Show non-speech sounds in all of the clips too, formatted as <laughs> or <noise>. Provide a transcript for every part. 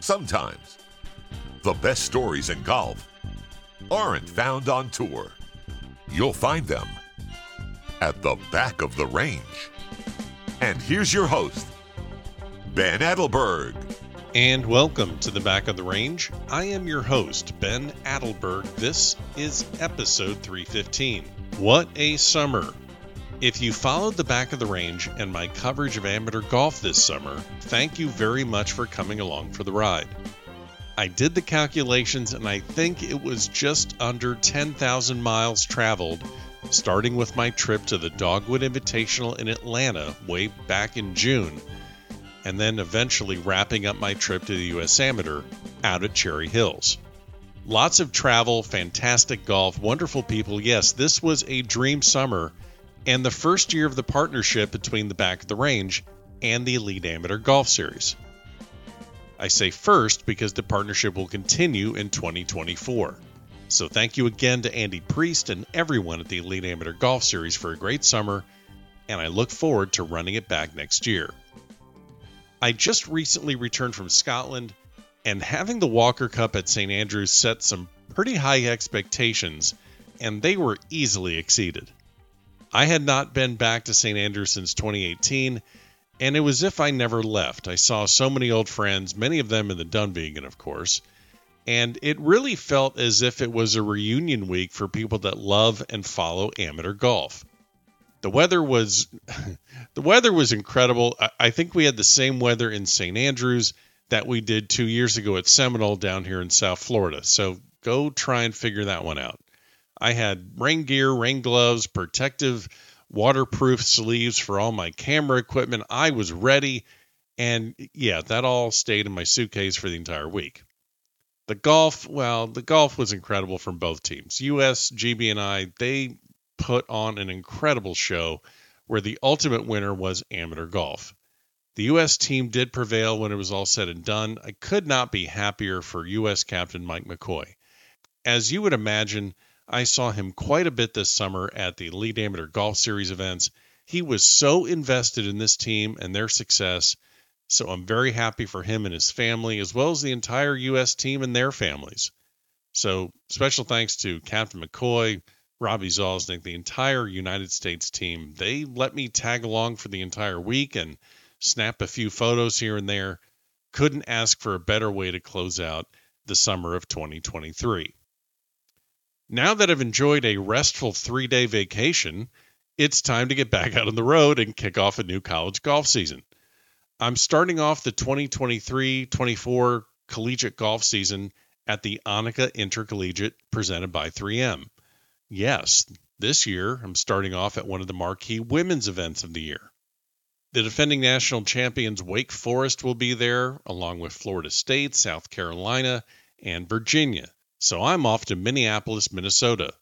Sometimes the best stories in golf aren't found on tour. You'll find them at the back of the range. And here's your host, Ben Adelberg. And welcome to the back of the range. I am your host, Ben Adelberg. This is episode 315. What a summer! If you followed the back of the range and my coverage of amateur golf this summer, thank you very much for coming along for the ride. I did the calculations and I think it was just under 10,000 miles traveled, starting with my trip to the Dogwood Invitational in Atlanta way back in June, and then eventually wrapping up my trip to the US Amateur out at Cherry Hills. Lots of travel, fantastic golf, wonderful people. Yes, this was a dream summer and the first year of the partnership between the Back of the Range and the Elite Amateur Golf Series. I say first because the partnership will continue in 2024. So thank you again to Andy Priest and everyone at the Elite Amateur Golf Series for a great summer, and I look forward to running it back next year. I just recently returned from Scotland, and having the Walker Cup at St Andrews set some pretty high expectations, and they were easily exceeded. I had not been back to St. Andrews since 2018, and it was as if I never left. I saw so many old friends, many of them in the Dunvegan, of course, and it really felt as if it was a reunion week for people that love and follow amateur golf. The weather was <laughs> the weather was incredible. I, I think we had the same weather in St. Andrews that we did two years ago at Seminole down here in South Florida. So go try and figure that one out. I had rain gear, rain gloves, protective waterproof sleeves for all my camera equipment. I was ready. And yeah, that all stayed in my suitcase for the entire week. The golf, well, the golf was incredible from both teams. US, GB, and I, they put on an incredible show where the ultimate winner was amateur golf. The U.S. team did prevail when it was all said and done. I could not be happier for U.S. captain Mike McCoy. As you would imagine, I saw him quite a bit this summer at the Elite Amateur Golf Series events. He was so invested in this team and their success. So I'm very happy for him and his family, as well as the entire U.S. team and their families. So special thanks to Captain McCoy, Robbie Zalznick, the entire United States team. They let me tag along for the entire week and snap a few photos here and there. Couldn't ask for a better way to close out the summer of 2023. Now that I've enjoyed a restful three day vacation, it's time to get back <laughs> out on the road and kick off a new college golf season. I'm starting off the 2023 24 collegiate golf season at the Annika Intercollegiate presented by 3M. Yes, this year I'm starting off at one of the marquee women's events of the year. The defending national champions Wake Forest will be there, along with Florida State, South Carolina, and Virginia. So I'm off to Minneapolis, Minnesota,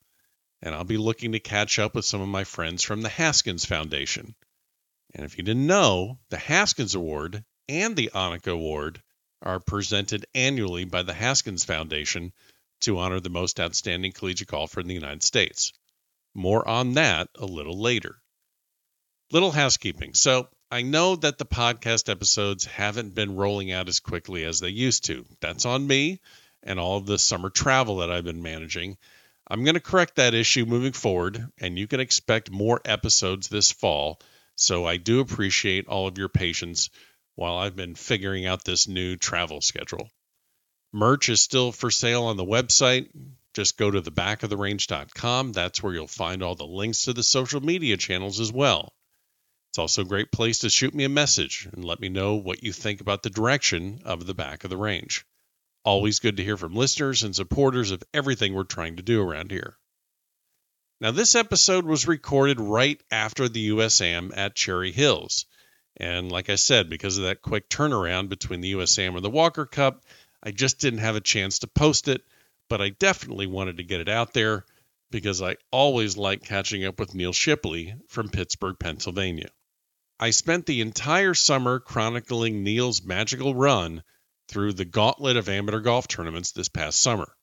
and I'll be looking to catch up with some of my friends from the Haskins Foundation. And if you didn't know, the Haskins Award and the Annika Award are presented annually by the Haskins Foundation to honor the most outstanding collegiate golfer in the United States. More on that a little later. Little housekeeping. So, I know that the podcast episodes haven't been rolling out as quickly as they used to. That's on me and all of the summer travel that I've been managing. I'm going to correct that issue moving forward, and you can expect more episodes this fall. So I do appreciate all of your patience while I've been figuring out this new travel schedule. Merch is still for sale on the website. Just go to thebackoftherange.com. That's where you'll find all the links to the social media channels as well. It's also a great place to shoot me a message and let me know what you think about the direction of the back of the range. Always good to hear from listeners and supporters of everything we're trying to do around here. Now, this episode was recorded right after the USAM at Cherry Hills. And like I said, because of that quick turnaround between the USAM and the Walker Cup, I just didn't have a chance to post it, but I definitely wanted to get it out there because I always like catching up with Neal Shipley from Pittsburgh, Pennsylvania. I spent the entire summer chronicling Neal's magical run through the gauntlet of amateur golf tournaments this past summer.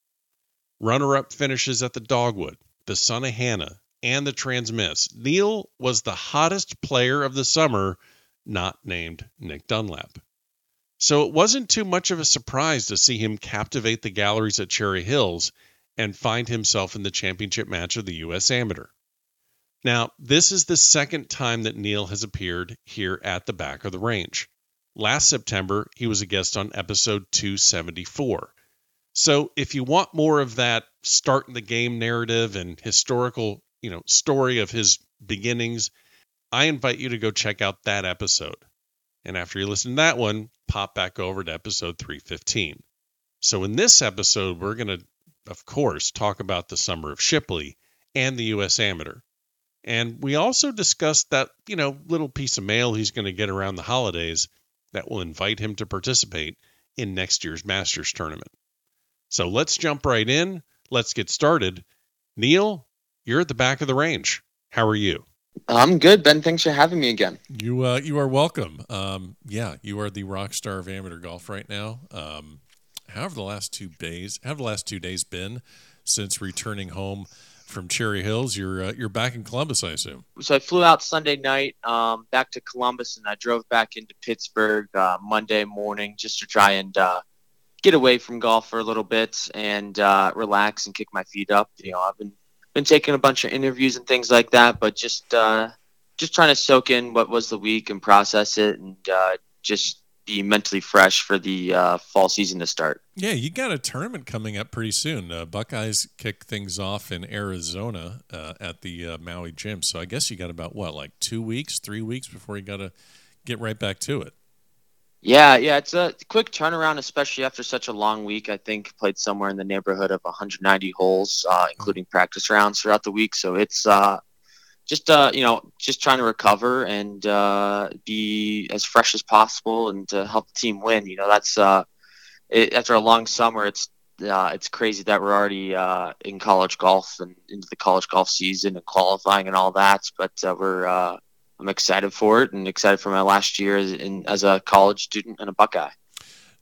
Runner up finishes at the Dogwood, the Sunnehanna, and the Trans-Miss. Neal was the hottest player of the summer, not named Nick Dunlap. So it wasn't too much of a surprise to see him captivate the galleries at Cherry Hills and find himself in the championship match of the U.S. Amateur. Now, this is the second time that Neal has appeared here at the back of the range. Last September, he was a guest on episode 274. So, if you want more of that start in the game narrative and historical, you know, story of his beginnings, I invite you to go check out that episode. And after you listen to that one, pop back over to episode 315. So, in this episode, we're going to of course, talk about the Summer of Shipley and the U.S. Amateur. And we also discussed that, you know, little piece of mail he's going to get around the holidays that will invite him to participate in next year's Masters tournament. So let's jump right in. Let's get started. Neal, you're at the back of the range. How are you? I'm good, Ben. Thanks for having me again. You uh, you are welcome. Um, yeah, you are the rock star of amateur golf right now. Um, how the last two days How have the last two days been since returning home from Cherry Hills? You're uh, you're back in Columbus, I assume. So I flew out Sunday night um, back to Columbus, and I drove back into Pittsburgh uh, Monday morning just to try and uh, get away from golf for a little bit and uh, relax and kick my feet up. You know, I've been been taking a bunch of interviews and things like that, but just uh, just trying to soak in what was the week and process it, and uh, just be mentally fresh for the uh, fall season to start. Yeah, you got a tournament coming up pretty soon. Uh, Buckeyes kick things off in Arizona uh, at the uh, Maui Jim. So I guess you got about what, like two weeks, three weeks before you got to get right back to it. Yeah, yeah, it's a quick turnaround, especially after such a long week. I think played somewhere in the neighborhood of 190 holes, uh, including practice rounds throughout the week. So it's uh, just uh, you know, just trying to recover and uh, be as fresh as possible and to help the team win. You know, that's uh, it, after a long summer. It's uh, it's crazy that we're already uh, in college golf and into the college golf season and qualifying and all that. But uh, we're uh, I'm excited for it and excited for my last year as, in, as a college student and a Buckeye.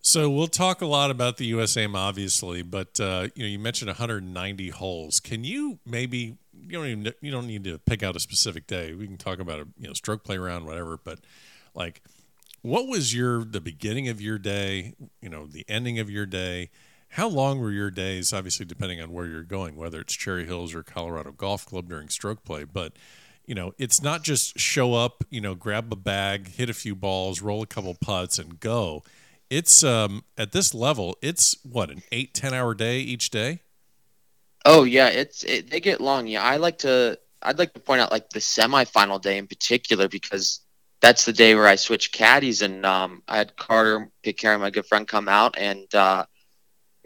So we'll talk a lot about the USAM, obviously, but uh, you know you mentioned 190 holes. Can you maybe you don't even you don't need to pick out a specific day. We can talk about a you know stroke play around whatever, but like what was your the beginning of your day, you know, the ending of your day? How long were your days? Obviously, depending on where you're going, whether it's Cherry Hills or Colorado Golf Club during stroke play, but you know, it's not just show up, you know, grab a bag, hit a few balls, roll a couple putts, and go. It's um at this level, it's what an eight ten hour day each day. Oh yeah, it's it, they get long. Yeah, I like to I'd like to point out like the semifinal day in particular because that's the day where I switched caddies and um, I had Carter Pitt Carey, my good friend, come out and uh,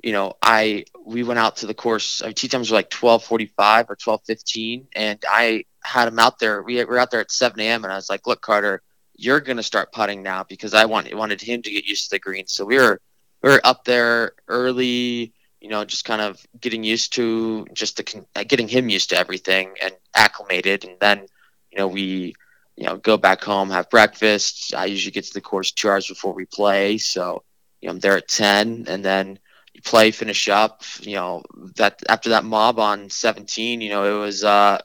you know I we went out to the course. Mean, tee times were like twelve forty five or twelve fifteen, and I had him out there. We were out there at seven a.m. and I was like, "Look, Carter, you're gonna start putting now because I want wanted him to get used to the green." So we were we were up there early you know, just kind of getting used to just the, getting him used to everything and acclimated. And then, you know, we, you know, go back home, have breakfast. I usually get to the course two hours before we play. So, you know, I'm there at 10 and then you play, finish up, you know, that after that mob on 17, you know, it was, uh,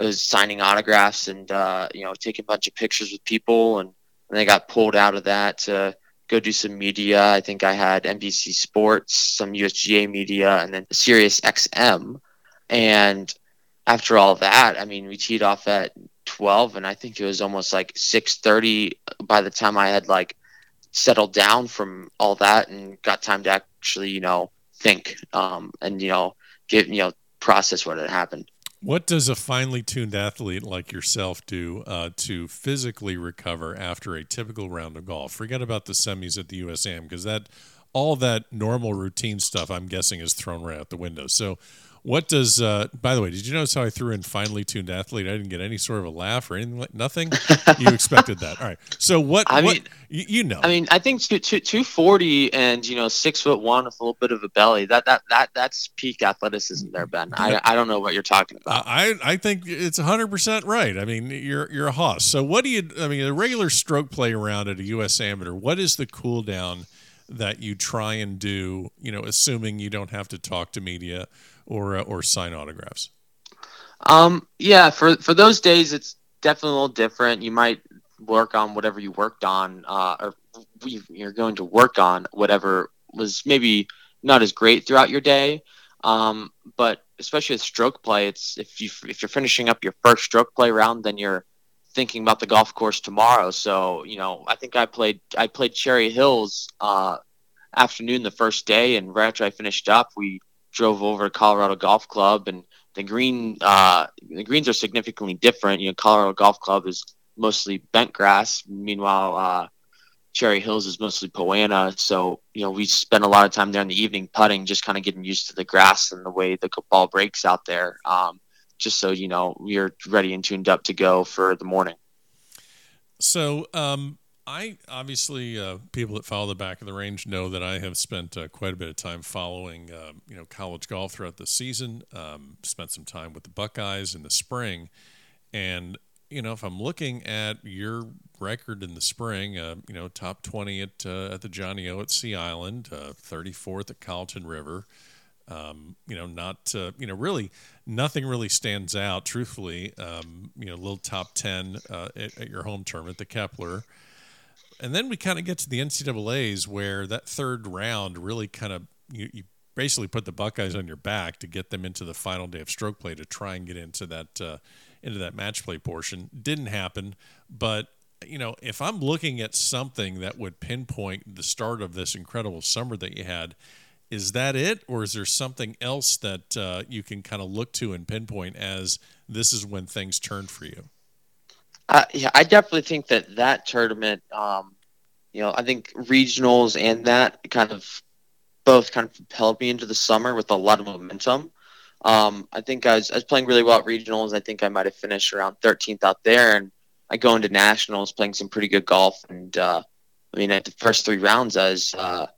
was signing autographs and, uh, you know, taking a bunch of pictures with people. And, and they got pulled out of that to, go do some media. I think I had NBC Sports, some USGA media, and then Sirius XM. And after all that, I mean, we teed off at 12, and I think it was almost like 6:30 by the time I had like settled down from all that and got time to actually, you know, think um, and you know, get you know, process what had happened. What does a finely tuned athlete like yourself do uh, to physically recover after a typical round of golf? Forget about the semis at the USAM because that all that normal routine stuff, I'm guessing, is thrown right out the window. So, what does? Uh, by the way, did you notice how I threw in finely tuned athlete? I didn't get any sort of a laugh or anything. Like, nothing. you <laughs> expected that. All right. So what? I what, mean, you, you, know. I mean, I think two, two, 240 and you know six foot one with a little bit of a belly. That that that that's peak athleticism there, Ben. I, I don't know what you're talking about. I I think it's 100 percent right. I mean, you're you're a hoss. So what do you? I mean, a regular stroke play around at a U.S. Amateur. What is the cool down? that you try and do, you know, assuming you don't have to talk to media or uh, or sign autographs? Um, yeah, for for those days, it's definitely a little different. You might work on whatever you worked on, uh, or you're going to work on whatever was maybe not as great throughout your day. Um, but especially with stroke play, it's if you if you're finishing up your first stroke play round, then you're thinking about the golf course tomorrow. So you know, I think I played I played Cherry Hills uh, afternoon the first day, and right after I finished up, we drove over to Colorado Golf Club, and the green uh, the greens are significantly different. You know, Colorado Golf Club is mostly bent grass. Meanwhile, uh, Cherry Hills is mostly Poa annua. So, you know, we spend a lot of time there in the evening putting, just kind of getting used to the grass and the way the ball breaks out there. Um, just so, you know, we're ready and tuned up to go for the morning. So, um, I obviously, uh, people that follow the back of the range know that I have spent uh, quite a bit of time following, uh, you know, college golf throughout the season. Um, spent some time with the Buckeyes in the spring, and you know, if I'm looking at your record in the spring, uh, you know, top 20 at uh, at the Johnny O at Sea Island, uh, 34th at Colleton River. Um, you know, not uh, you know, really nothing really stands out. Truthfully, um, you know, a little top 10 uh, at, at, your home tournament, the Kepler, and then we kind of get to the NCAA's where that third round really kind of you, you basically put the Buckeyes on your back to get them into the final day of stroke play to try and get into that uh, into that match play portion. Didn't happen, but you know, if I'm looking at something that would pinpoint the start of this incredible summer that you had, is that it, or is there something else that uh, you can kind of look to and pinpoint as this is when things turned for you? Uh, yeah, I definitely think that that tournament, um, you know, I think regionals and that kind of both kind of propelled me into the summer with a lot of momentum. Um, I think I was, I was playing really well at regionals. I think I might have finished around 13th out there, and I go into nationals playing some pretty good golf. And uh, I mean, at the first three rounds, I was uh,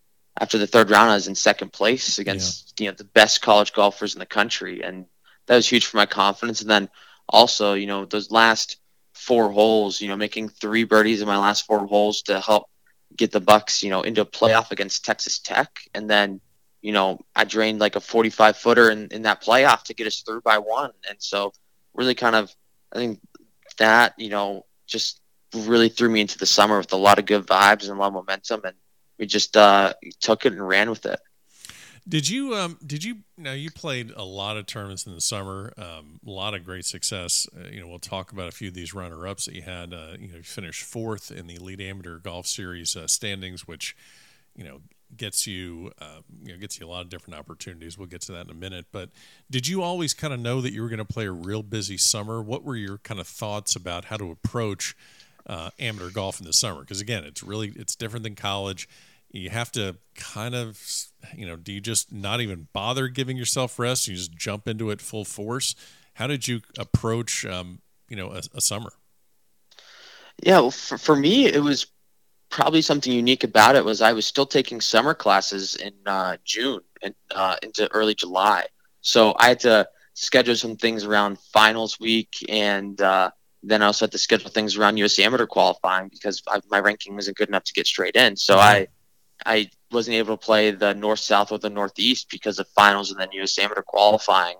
after the third round, I was in second place against yeah. you know the best college golfers in the country, and that was huge for my confidence. And then also, you know, those last four holes, you know, making three birdies in my last four holes to help get the Bucks, you know, into a playoff against Texas Tech, and then you know, I drained like a 45 footer in, in that playoff to get us through by one. And so really kind of, I think that, you know, just really threw me into the summer with a lot of good vibes and a lot of momentum. And we just uh, took it and ran with it. Did you um did you now you played a lot of tournaments in the summer, um, a lot of great success. Uh, you know, we'll talk about a few of these runner ups that you had. Uh, you know, you finished fourth in the Elite Amateur Golf Series uh, standings, which you know gets you, uh, you know, gets you a lot of different opportunities. We'll get to that in a minute. But did you always kind of know that you were going to play a real busy summer? What were your kind of thoughts about how to approach uh, amateur golf in the summer? Because again, it's really it's different than college. You have to kind of, you know, do you just not even bother giving yourself rest? You just jump into it full force. How did you approach, um, you know, a, a summer? Yeah, well, for, for me, it was probably something unique about it was I was still taking summer classes in uh, June and uh, into early July. So I had to schedule some things around finals week, and uh, then I also had to schedule things around U.S. amateur qualifying because I, my ranking wasn't good enough to get straight in. So I I wasn't able to play the north south or the northeast because of finals and then U.S. amateur qualifying.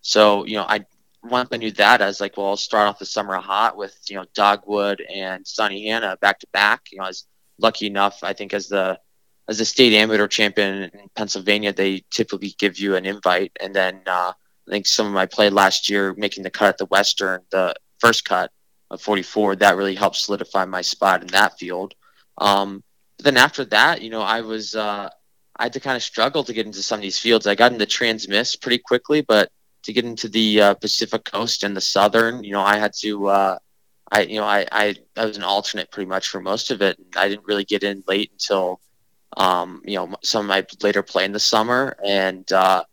So you know I once I knew that, I was like, well, I'll start off the summer hot with you know Dogwood and Sunnehanna back to back. You know, I was lucky enough, I think, as the as a state amateur champion in Pennsylvania, they typically give you an invite. And then uh, I think some of my play last year, making the cut at the Western, the first cut of 44, that really helped solidify my spot in that field. Um, then after that, you know, I was uh, I had to kind of struggle to get into some of these fields. I got into Trans-Miss pretty quickly, but to get into the uh, Pacific Coast and the Southern, you know, I had to uh, I you know I, I I was an alternate pretty much for most of it. I didn't really get in late until um, you know some of my later play in the summer, and uh,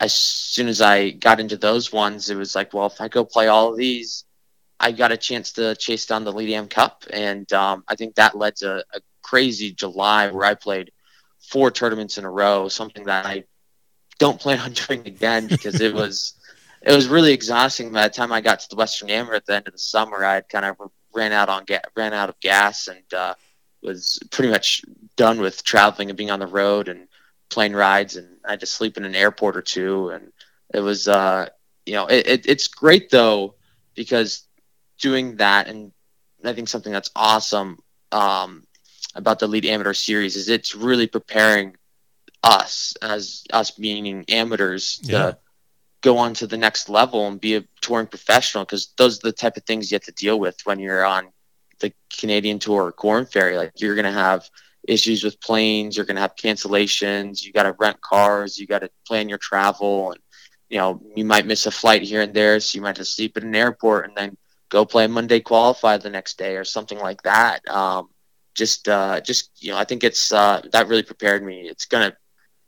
as soon as I got into those ones, it was like, well, if I go play all of these, I got a chance to chase down the Elite Am Cup, and um, I think that led to a crazy July where I played four tournaments in a row, something that I don't plan on <laughs> doing again because it was it was really exhausting. By the time I got to the Western Amateur at the end of the summer, I had kind of ran out on ga- ran out of gas and uh, was pretty much done with traveling and being on the road and plane rides. And I had to sleep in an airport or two. And it was, uh, you know, it, it, it's great though because doing that, and I think something that's awesome um, about the Elite Amateur Series is it's really preparing us as us meaning amateurs yeah. to go on to the next level and be a touring professional because those are the type of things you have to deal with when you're on the Canadian Tour or Korn Ferry. Like you're gonna have issues with planes, you're gonna have cancellations, you gotta rent cars, you gotta plan your travel and you know, you might miss a flight here and there, so you might have to sleep at an airport and then go play Monday qualify the next day or something like that. Um, just, uh, just you know, I think it's uh, that really prepared me. It's gonna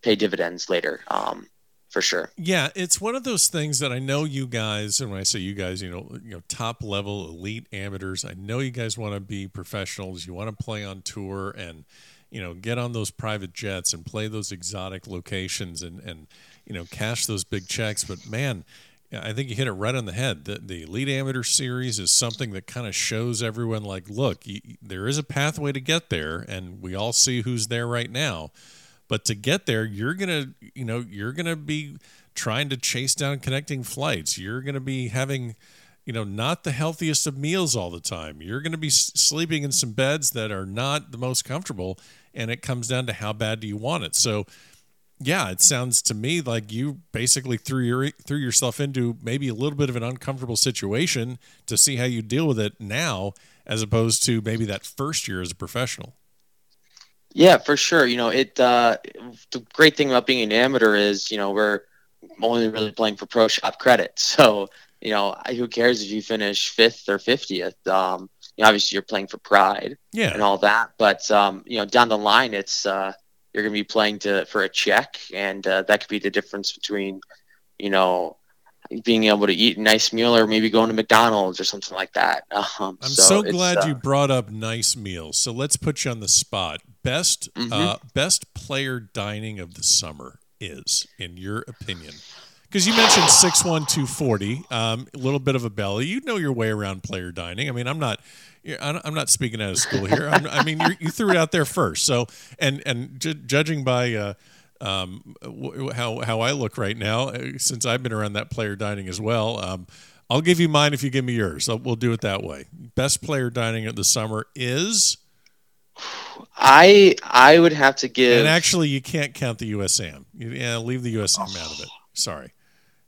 pay dividends later. Um, for sure. Yeah, it's one of those things that I know you guys, and when I say you guys, you know, you know, top level elite amateurs. I know you guys want to be professionals. You want to play on tour and you know get on those private jets and play those exotic locations and and you know cash those big checks. But man. I think you hit it right on the head. The, the Elite Amateur Series is something that kind of shows everyone, like, look, you, there is a pathway to get there, and we all see who's there right now but to get there, you're gonna, you know, you're gonna be trying to chase down connecting flights. You're gonna be having, you know, not the healthiest of meals all the time. You're gonna be sleeping in some beds that are not the most comfortable, and it comes down to how bad do you want it. So yeah, it sounds to me like you basically threw your threw yourself into maybe a little bit of an uncomfortable situation to see how you deal with it now, as opposed to maybe that first year as a professional. Yeah, for sure. You know, it. Uh, the great thing about being an amateur is, you know, we're only really playing for pro shop credit. <laughs> So, you know, who cares if you finish fifth or fiftieth? Um, you know, obviously you're playing for pride, yeah, and all that. But um, you know, down the line, it's uh, you're going to be playing to for a check, and uh, that could be the difference between, you know, being able to eat a nice meal or maybe going to McDonald's or something like that. Um, I'm so, so glad uh, you brought up nice meals. So let's put you on the spot. Best mm-hmm. uh, best player dining of the summer is, in your opinion? Because you mentioned six one two forty, um, a little bit of a belly. You know your way around player dining. I mean, I'm not. I'm not speaking out of school here. I'm, i mean, you threw it out there first. So, and and ju- judging by uh, um, how how I look right now, uh, since I've been around that player dining as well. Um, I'll give you mine if you give me yours. So we'll do it that way. Best player dining of the summer is. I I would have to give. And actually, you can't count the USAM. You, yeah, leave the USAM oh. out of it. Sorry.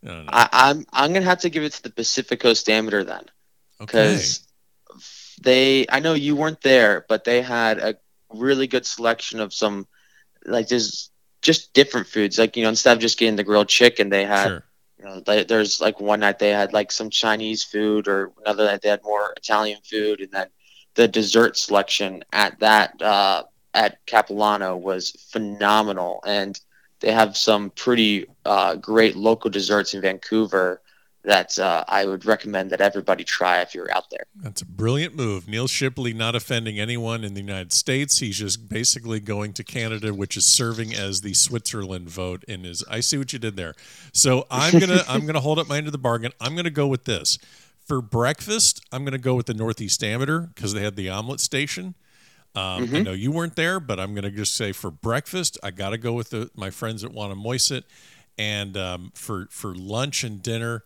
No, no. I, I'm I'm gonna have to give it to the Pacific Coast Amateur then, because okay. they. I know you weren't there, but they had a really good selection of some like there's just different foods. Like you know, instead of just getting the grilled chicken, they had. Sure. You know, they, there's like one night they had like some Chinese food, or another night they had more Italian food, and then the dessert selection at that uh, at Capilano was phenomenal, and they have some pretty uh, great local desserts in Vancouver that uh, I would recommend that everybody try if you're out there. That's a brilliant move. Neal Shipley not offending anyone in the United States. He's just basically going to Canada, which is serving as the Switzerland vote in his I see what you did there. So I'm gonna <laughs> I'm gonna hold up my end of the bargain. I'm gonna go with this. For breakfast, I'm gonna go with the Northeast Amateur because they had the omelet station. Um, mm-hmm. I know you weren't there, but I'm going to just say for breakfast, I got to go with the, my friends at Wannamoisett. And um, for for lunch and dinner,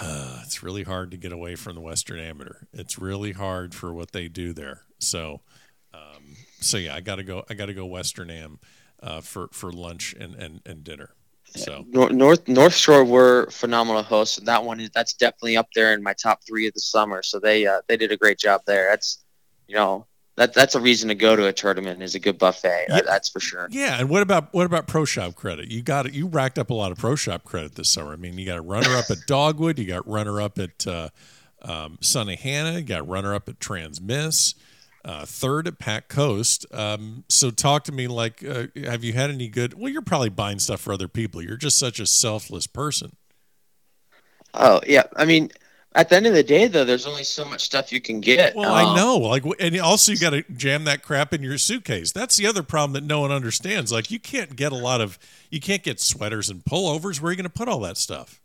uh, <sighs> it's really hard to get away from the Western Amateur. It's really hard for what they do there. So, um, so yeah, I got to go. I got to go Western Am uh, for for lunch and, and, and dinner. So North North Shore were phenomenal hosts, and that one is that's definitely up there in my top three of the summer. So they uh, they did a great job there. That's you know that that's a reason to go to a tournament is a good buffet. Yeah. That's for sure. Yeah, and what about what about pro shop credit? You got it. You racked up a lot of pro shop credit this summer. I mean, you got a runner up at Dogwood. You got runner up at uh, um, Hannah. You got runner up at Trans-Miss. Uh, third at Pac Coast. Um, so talk to me. Like, uh, have you had any good? Well, you're probably buying stuff for other people. You're just such a selfless person. Oh yeah, I mean at the end of the day, though, there's only so much stuff you can get. Well, um, I know. Like, and also you got to jam that crap in your suitcase. That's the other problem that no one understands. Like, you can't get a lot of, you can't get sweaters and pullovers. Where are you going to put all that stuff?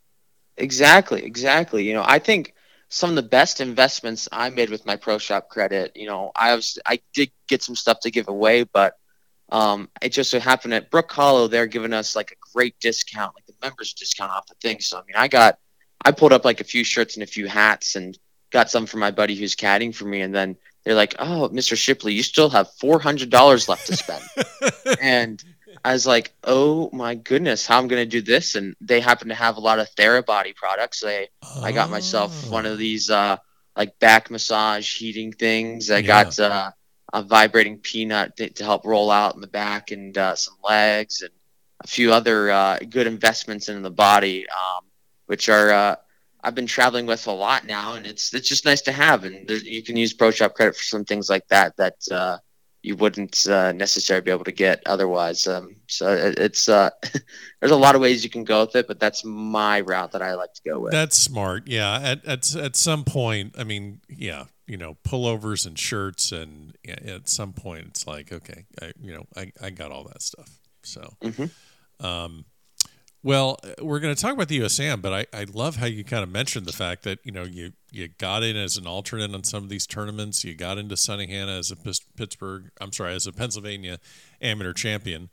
Exactly, exactly. You know, I think some of the best investments I made with my pro shop credit. You know, I was, I did get some stuff to give away, but um, it just so happened at Brook Hollow, they're giving us like a great discount, like the members discount off the thing. So I mean, I got I pulled up like a few shirts and a few hats and got some for my buddy who's caddying for me, and then they're like, "Oh, Mr. Shipley, you still have four hundred dollars left to spend," <laughs> and I was like, "Oh my goodness, how I'm gonna do this?" And they happen to have a lot of Therabody products. They, oh. I got myself one of these uh, like back massage heating things. I yeah. got uh, a vibrating peanut to, to, help roll out in the back, and uh, some legs, and a few other uh, good investments in the body, um, which are uh, I've been traveling with a lot now, and it's it's just nice to have. And you can use Pro Shop credit for some things like that that uh, you wouldn't uh, necessarily be able to get otherwise. Um, so it, it's uh, <laughs> there's a lot of ways you can go with it, but that's my route that I like to go with. That's smart. Yeah. At at at some point, I mean, yeah, you know, pullovers and shirts, and at some point, it's like, okay, I you know, I I got all that stuff. So. Mm-hmm. Um, well, uh, we're going to talk about the USAM, but I, I love how you kind of mentioned the fact that you know you you got in as an alternate on some of these tournaments. You got into Sunnehanna as a Pittsburgh, I'm sorry, as a Pennsylvania amateur champion.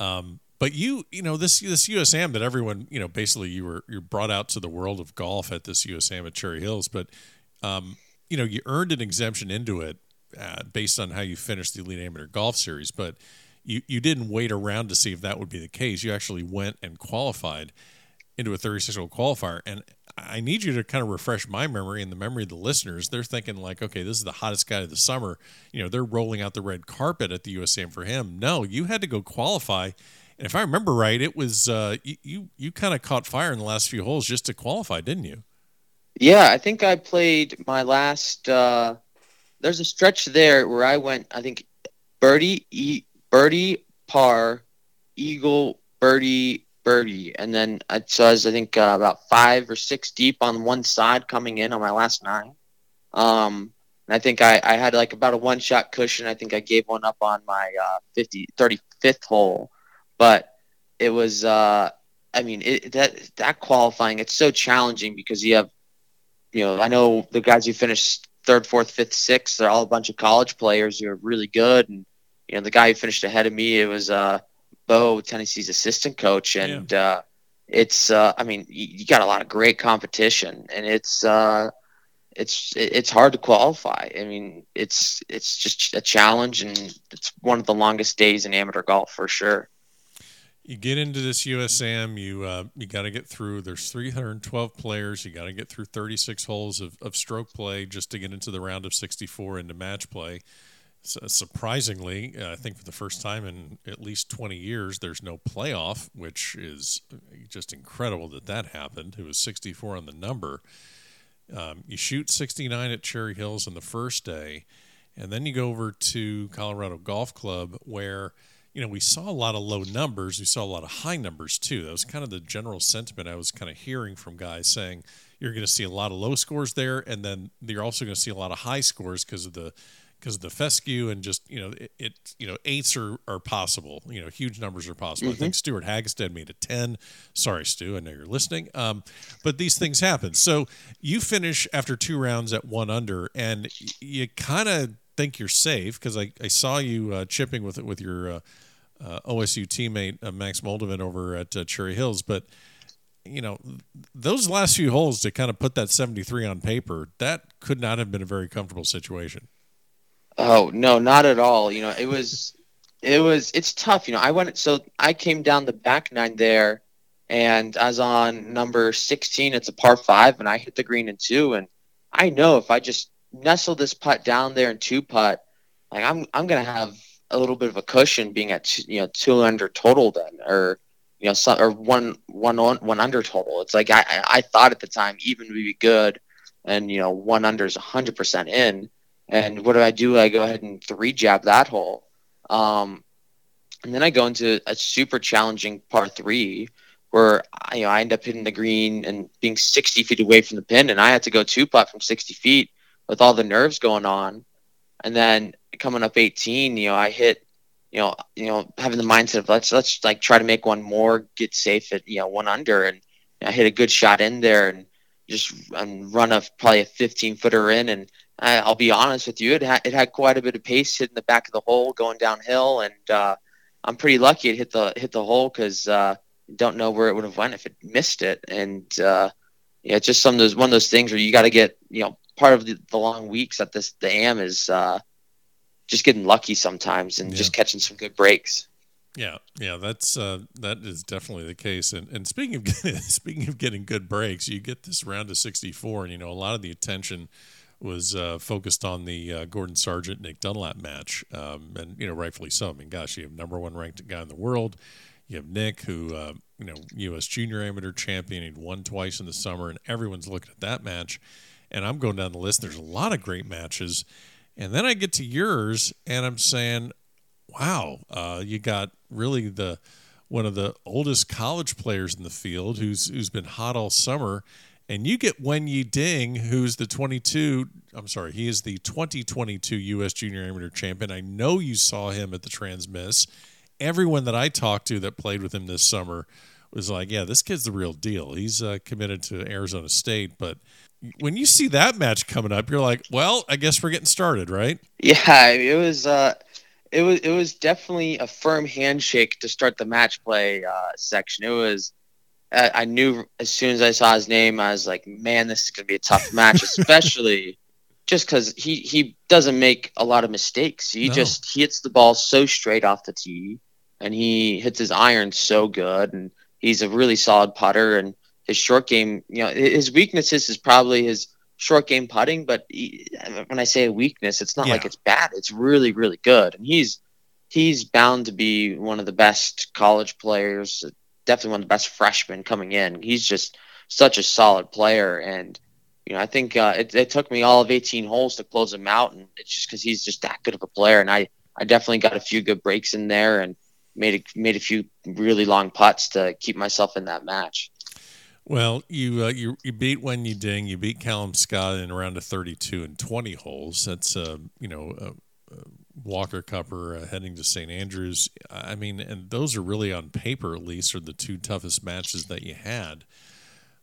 Um, but you, you know, this this USAM that everyone, you know, basically you were you're brought out to the world of golf at this USAM at Cherry Hills, but um, you know, you earned an exemption into it uh, based on how you finished the Elite Amateur Golf Series, but you, you didn't wait around to see if that would be the case. You actually went and qualified into a 36 hole qualifier. And I need you to kind of refresh my memory and the memory of the listeners. They're thinking, like, okay, this is the hottest guy of the summer. You know, they're rolling out the red carpet at the USAM for him. No, you had to go qualify. And if I remember right, it was uh, you, you, kind of caught fire in the last few holes just to qualify, didn't you? Yeah, I think I played my last. Uh, there's a stretch there where I went, I think, birdie, birdie, par, eagle, birdie, birdie, and then it says I think uh, about five or six deep on one side coming in on my last nine. Um, and I think I, I had like about a one shot cushion. I think I gave one up on my uh, 50, 35th hole, but it was uh, I mean it, that that qualifying it's so challenging because you have you know I know the guys who finished third, fourth, fifth, sixth. They're all a bunch of college players who are really good and you know, the guy who finished ahead of me, it was uh, Bo, Tennessee's assistant coach, and yeah. uh, it's uh, I mean, you, you, got a lot of great competition, and it's uh, it's it's hard to qualify. I mean, it's it's just a challenge, and it's one of the longest days in amateur golf for sure. You get into this USAM, you uh, you got to get through. There's 312 players. You got to get through 36 holes of, of stroke play just to get into the round of 64 into match play surprisingly, uh, I think for the first time in at least 20 years, there's no playoff, which is just incredible that that happened. It was 64 on the number. Um, you shoot 69 at Cherry Hills on the first day, and then you go over to Colorado Golf Club where you know we saw a lot of low numbers. We saw a lot of high numbers too. That was kind of the general sentiment I was kind of hearing from guys saying you're going to see a lot of low scores there, and then you're also going to see a lot of high scores because of the because of the fescue and just you know it, it, you know eights are, are possible you know huge numbers are possible. Mm-hmm. i think mm-hmm. stewart hagestad made a 10 sorry stu i know you're listening. Um, but these things happen. So you finish after two rounds at one under and you kind of think you're safe because I, I saw you uh, chipping with it with your uh, uh, osu teammate uh, max moldovan over at uh, cherry hills. But you know those last few holes to kind of put that 73 on paper that could not have been a very comfortable situation Oh no, not at all. You know, it was, it was, it's tough. You know, I went so I came down the back nine there, and I was on number sixteen. It's a par five, and I hit the green in two. And I know if I just nestle this putt down there in two putt, like I'm, I'm gonna have a little bit of a cushion being at two, you know two under total then, or you know, some, or one one on one under total. It's like I, I thought at the time even would be good, and you know one under is hundred percent in and what do I do? I go ahead and three jab that hole. Um, and then I go into a super challenging par three where you know I end up hitting the green and being 60 feet away from the pin, and I had to go two putt from 60 feet with all the nerves going on. And then coming up 18, you know, I hit, you know, you know, having the mindset of let's let's like try to make one more, get safe at you know one under, and I hit a good shot in there and just and run a probably a 15 footer in and I'll be honest with you, it had, it had quite a bit of pace hitting the back of the hole going downhill, and uh, I'm pretty lucky it hit the hit the hole because uh, don't know where it would have went if it missed it. And uh, yeah, it's just some of those one of those things where you got to get you know part of the, the long weeks at this the am is uh, just getting lucky sometimes and Yeah. just catching some good breaks. Yeah, yeah, that's uh, that is definitely the case. And and speaking of <laughs> speaking of getting good breaks, you get this round of sixty four, and you know a lot of the attention was uh, focused on the uh, Gordon Sargent Nick Dunlap match, um, and you know rightfully so. I mean, gosh, you have number one ranked guy in the world. You have Nick, who uh, you know U.S. Junior Amateur champion, he'd won twice in the summer, and everyone's looking at that match. And I'm going down the list. There's a lot of great matches, and then I get to yours, and I'm saying, wow, uh, you got really the one of the oldest college players in the field who's who's been hot all summer, and you get Wen Yi Ding, who's the 22. I'm sorry, he is the 2022 U.S. Junior Amateur Champion. I know you saw him at the Trans-Miss. Everyone that I talked to that played with him this summer was like, "Yeah, this kid's the real deal. He's uh, committed to Arizona State." But when you see that match coming up, you're like, "Well, I guess we're getting started, right?" Yeah, it was uh, it was it was definitely a firm handshake to start the match play uh, section. It was. I I knew as soon as I saw his name, I was like, "Man, this is gonna be a tough match, <laughs> especially just because he he doesn't make a lot of mistakes. He No. just he hits the ball so straight off the tee, and he hits his iron so good, and he's a really solid putter. And his short game, you know, his weaknesses is probably his short game putting. But he, when I say a weakness, it's not like it's bad. It's really really good, and he's he's bound to be one of the best college players. Definitely one of the best freshmen coming in. He's just such a solid player, and you know, I think uh, it, it took me all of 18 holes to close him out, and it's just because he's just that good of a player. And I, I definitely got a few good breaks in there, and made a, made a few really long putts to keep myself in that match. Well, you uh, you you beat Wen Yi Ding, you beat Callum Scott in a round of 32 and 20 holes. That's uh, you know uh, uh, Walker Cupper uh, heading to St Andrews. I mean, and those are really on paper at least are the two toughest matches that you had.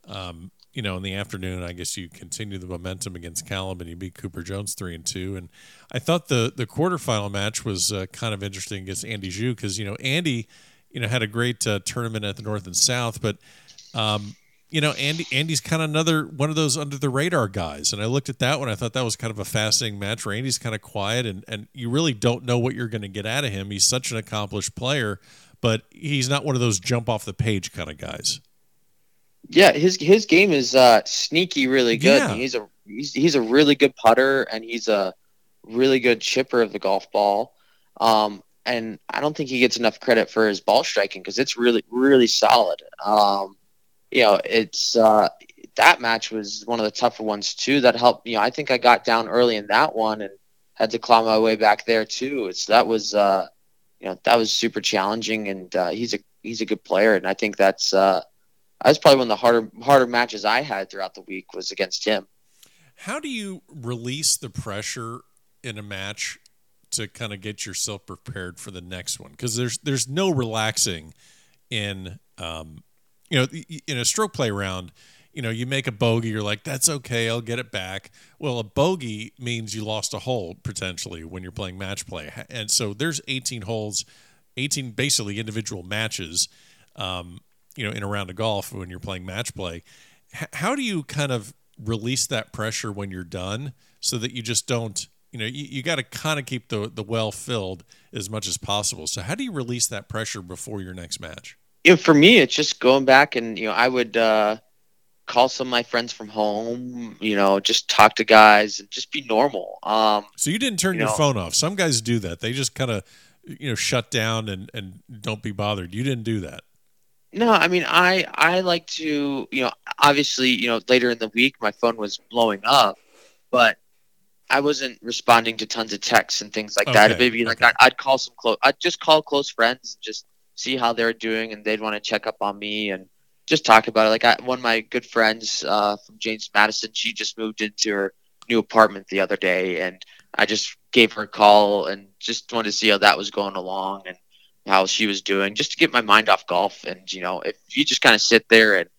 Um, you know, in the afternoon, I guess you continue the momentum against Callum and you beat Cooper Jones three and two. And I thought the the quarterfinal match was uh, kind of interesting against Andy Zhu because you know Andy, you know, had a great uh, tournament at the North and South, but um, you know, Andy Andy's kind of another one of those under the radar guys. And I looked at that one. I thought that was kind of a fascinating match where Andy's kind of quiet and, and you really don't know what you're going to get out of him. He's such an accomplished player, but he's not one of those jump off the page kind of guys. Yeah, his his game is uh, sneaky, really good. Yeah. He's a he's, he's a really good putter, and he's a really good chipper of the golf ball. Um, and I don't think he gets enough credit for his ball striking because it's really really solid. Um, you know, it's uh, that match was one of the tougher ones too. That helped. You know, I think I got down early in that one and had to claw my way back there too. It's that was uh, you know that was super challenging, and uh, he's a he's a good player, and I think that's. Uh, that was probably one of the harder harder matches I had throughout the week was against him. How do you release the pressure in a match to kind of get yourself prepared for the next one? Because there's there's no relaxing in um, you know in a stroke play round. You know, you make a bogey, you're like, that's okay, I'll get it back. Well, a bogey means you lost a hole potentially when you're playing match play. And so there's 18 holes, 18 basically individual matches, um, you know, in a round of golf when you're playing match play. H- how do you kind of release that pressure when you're done so that you just don't you know you, you got to kind of keep the the well filled as much as possible so how do you release that pressure before your next match You know, for me, it's just going back and you know I would uh, call some of my friends from home. You know, just talk to guys and just be normal. Um, so you didn't turn You your know- phone off some guys do that they just kind of you know shut down and and don't be bothered you didn't do that No, I mean I I like to you know obviously you know later in the week my phone was blowing up, but I wasn't responding to tons of texts and things like that. Maybe like okay. I'd, I'd call some close I'd just call close friends and just see how they're doing and they'd want to check up on me and just talk about it. Like I, one of my good friends uh, from James Madison, she just moved into her new apartment the other day and I just gave her a call and just wanted to see how that was going along and how she was doing, just to get my mind off golf. And you know, if you just kind of sit there and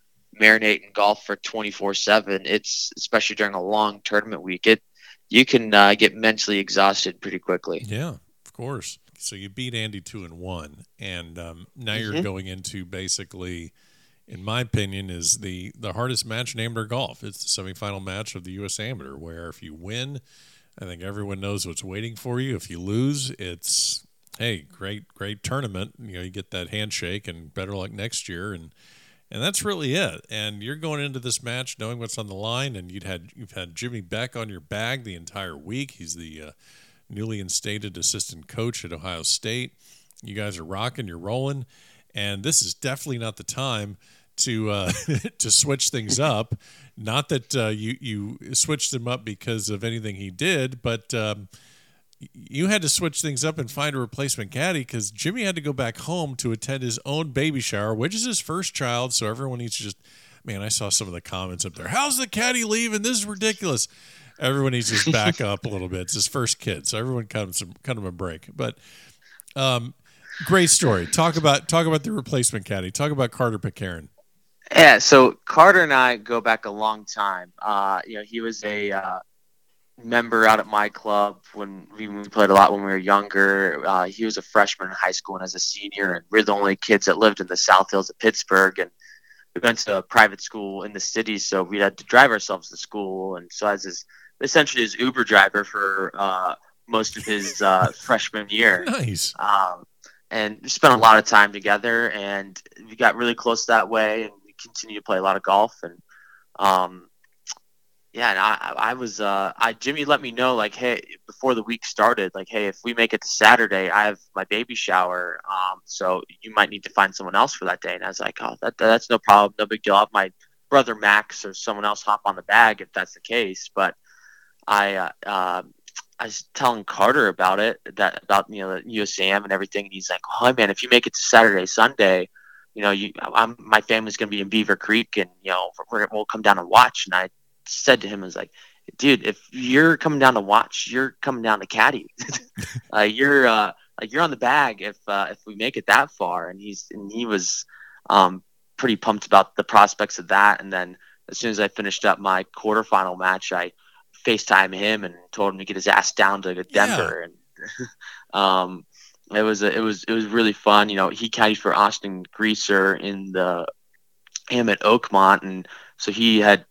marinate in golf for twenty four seven, it's especially during a long tournament week, it you can uh, get mentally exhausted pretty quickly. yeah of course so you beat andy two and one and um, now you're Mhm. going into basically in my opinion, is the the hardest match in amateur golf. It's the semifinal match of the U.S. Amateur, where if you win, I think everyone knows what's waiting for you. If you lose, it's hey, great, great tournament. You know, you get that handshake and better luck next year, and and that's really it. And you're going into this match knowing what's on the line, and you'd had you've had Jimmy Beck on your bag the entire week. He's the uh, newly instated assistant coach at Ohio State. You guys are rocking, you're rolling, and this is definitely not the time to uh, <laughs> to switch things up. Not that uh, you you switched him up because of anything he did, but um, you had to switch things up and find a replacement caddy because Jimmy had to go back home to attend his own baby shower, which is his first child. So everyone needs to just, man, I saw some of the comments up there. How's the caddy leaving? This is ridiculous. Everyone needs to back up a little bit. It's his first kid, so everyone comes kind of a break. But um, great story. Talk about talk about the replacement caddy. Talk about Carter Pitcairn. Yeah, so Carter and I go back a long time. Uh, you know, he was a uh, member out at my club when we, we played a lot when we were younger. Uh, he was a freshman in high school and as a senior, and we're the only kids that lived in the South Hills of Pittsburgh. And we went to a private school in the city, so we had to drive ourselves to school. And so as his essentially his Uber driver for uh, most of his uh, <laughs> freshman year. Nice. Um, and we spent a lot of time together, and we got really close that way, and we continue to play a lot of golf. And um, yeah, and I, I was, uh, I Jimmy let me know like, hey, before the week started, like, hey, if we make it to Saturday, I have my baby shower, um, so you might need to find someone else for that day. And I was like, oh, that, that's no problem, no big deal. I'll have my brother Max or someone else hop on the bag if that's the case. But I, uh, uh, I was telling Carter about it, that about you know the USAM and everything, and he's like, oh man, if you make it to Saturday, Sunday, you know, you, I'm my family's gonna be in Beaver Creek, and you know, we'll come down and watch. And I said to him, I was like, dude, if you're coming down to watch, you're coming down to caddy. <laughs> uh, you're uh, like you're on the bag if uh, if we make it that far. And he's and he was um, pretty pumped about the prospects of that. And then as soon as I finished up my quarterfinal match, I FaceTime him and told him to get his ass down to Denver. Yeah. And <laughs> um, it was a, it was it was really fun. You know, he caddied for Austin Greaser in the him at Oakmont, and so he had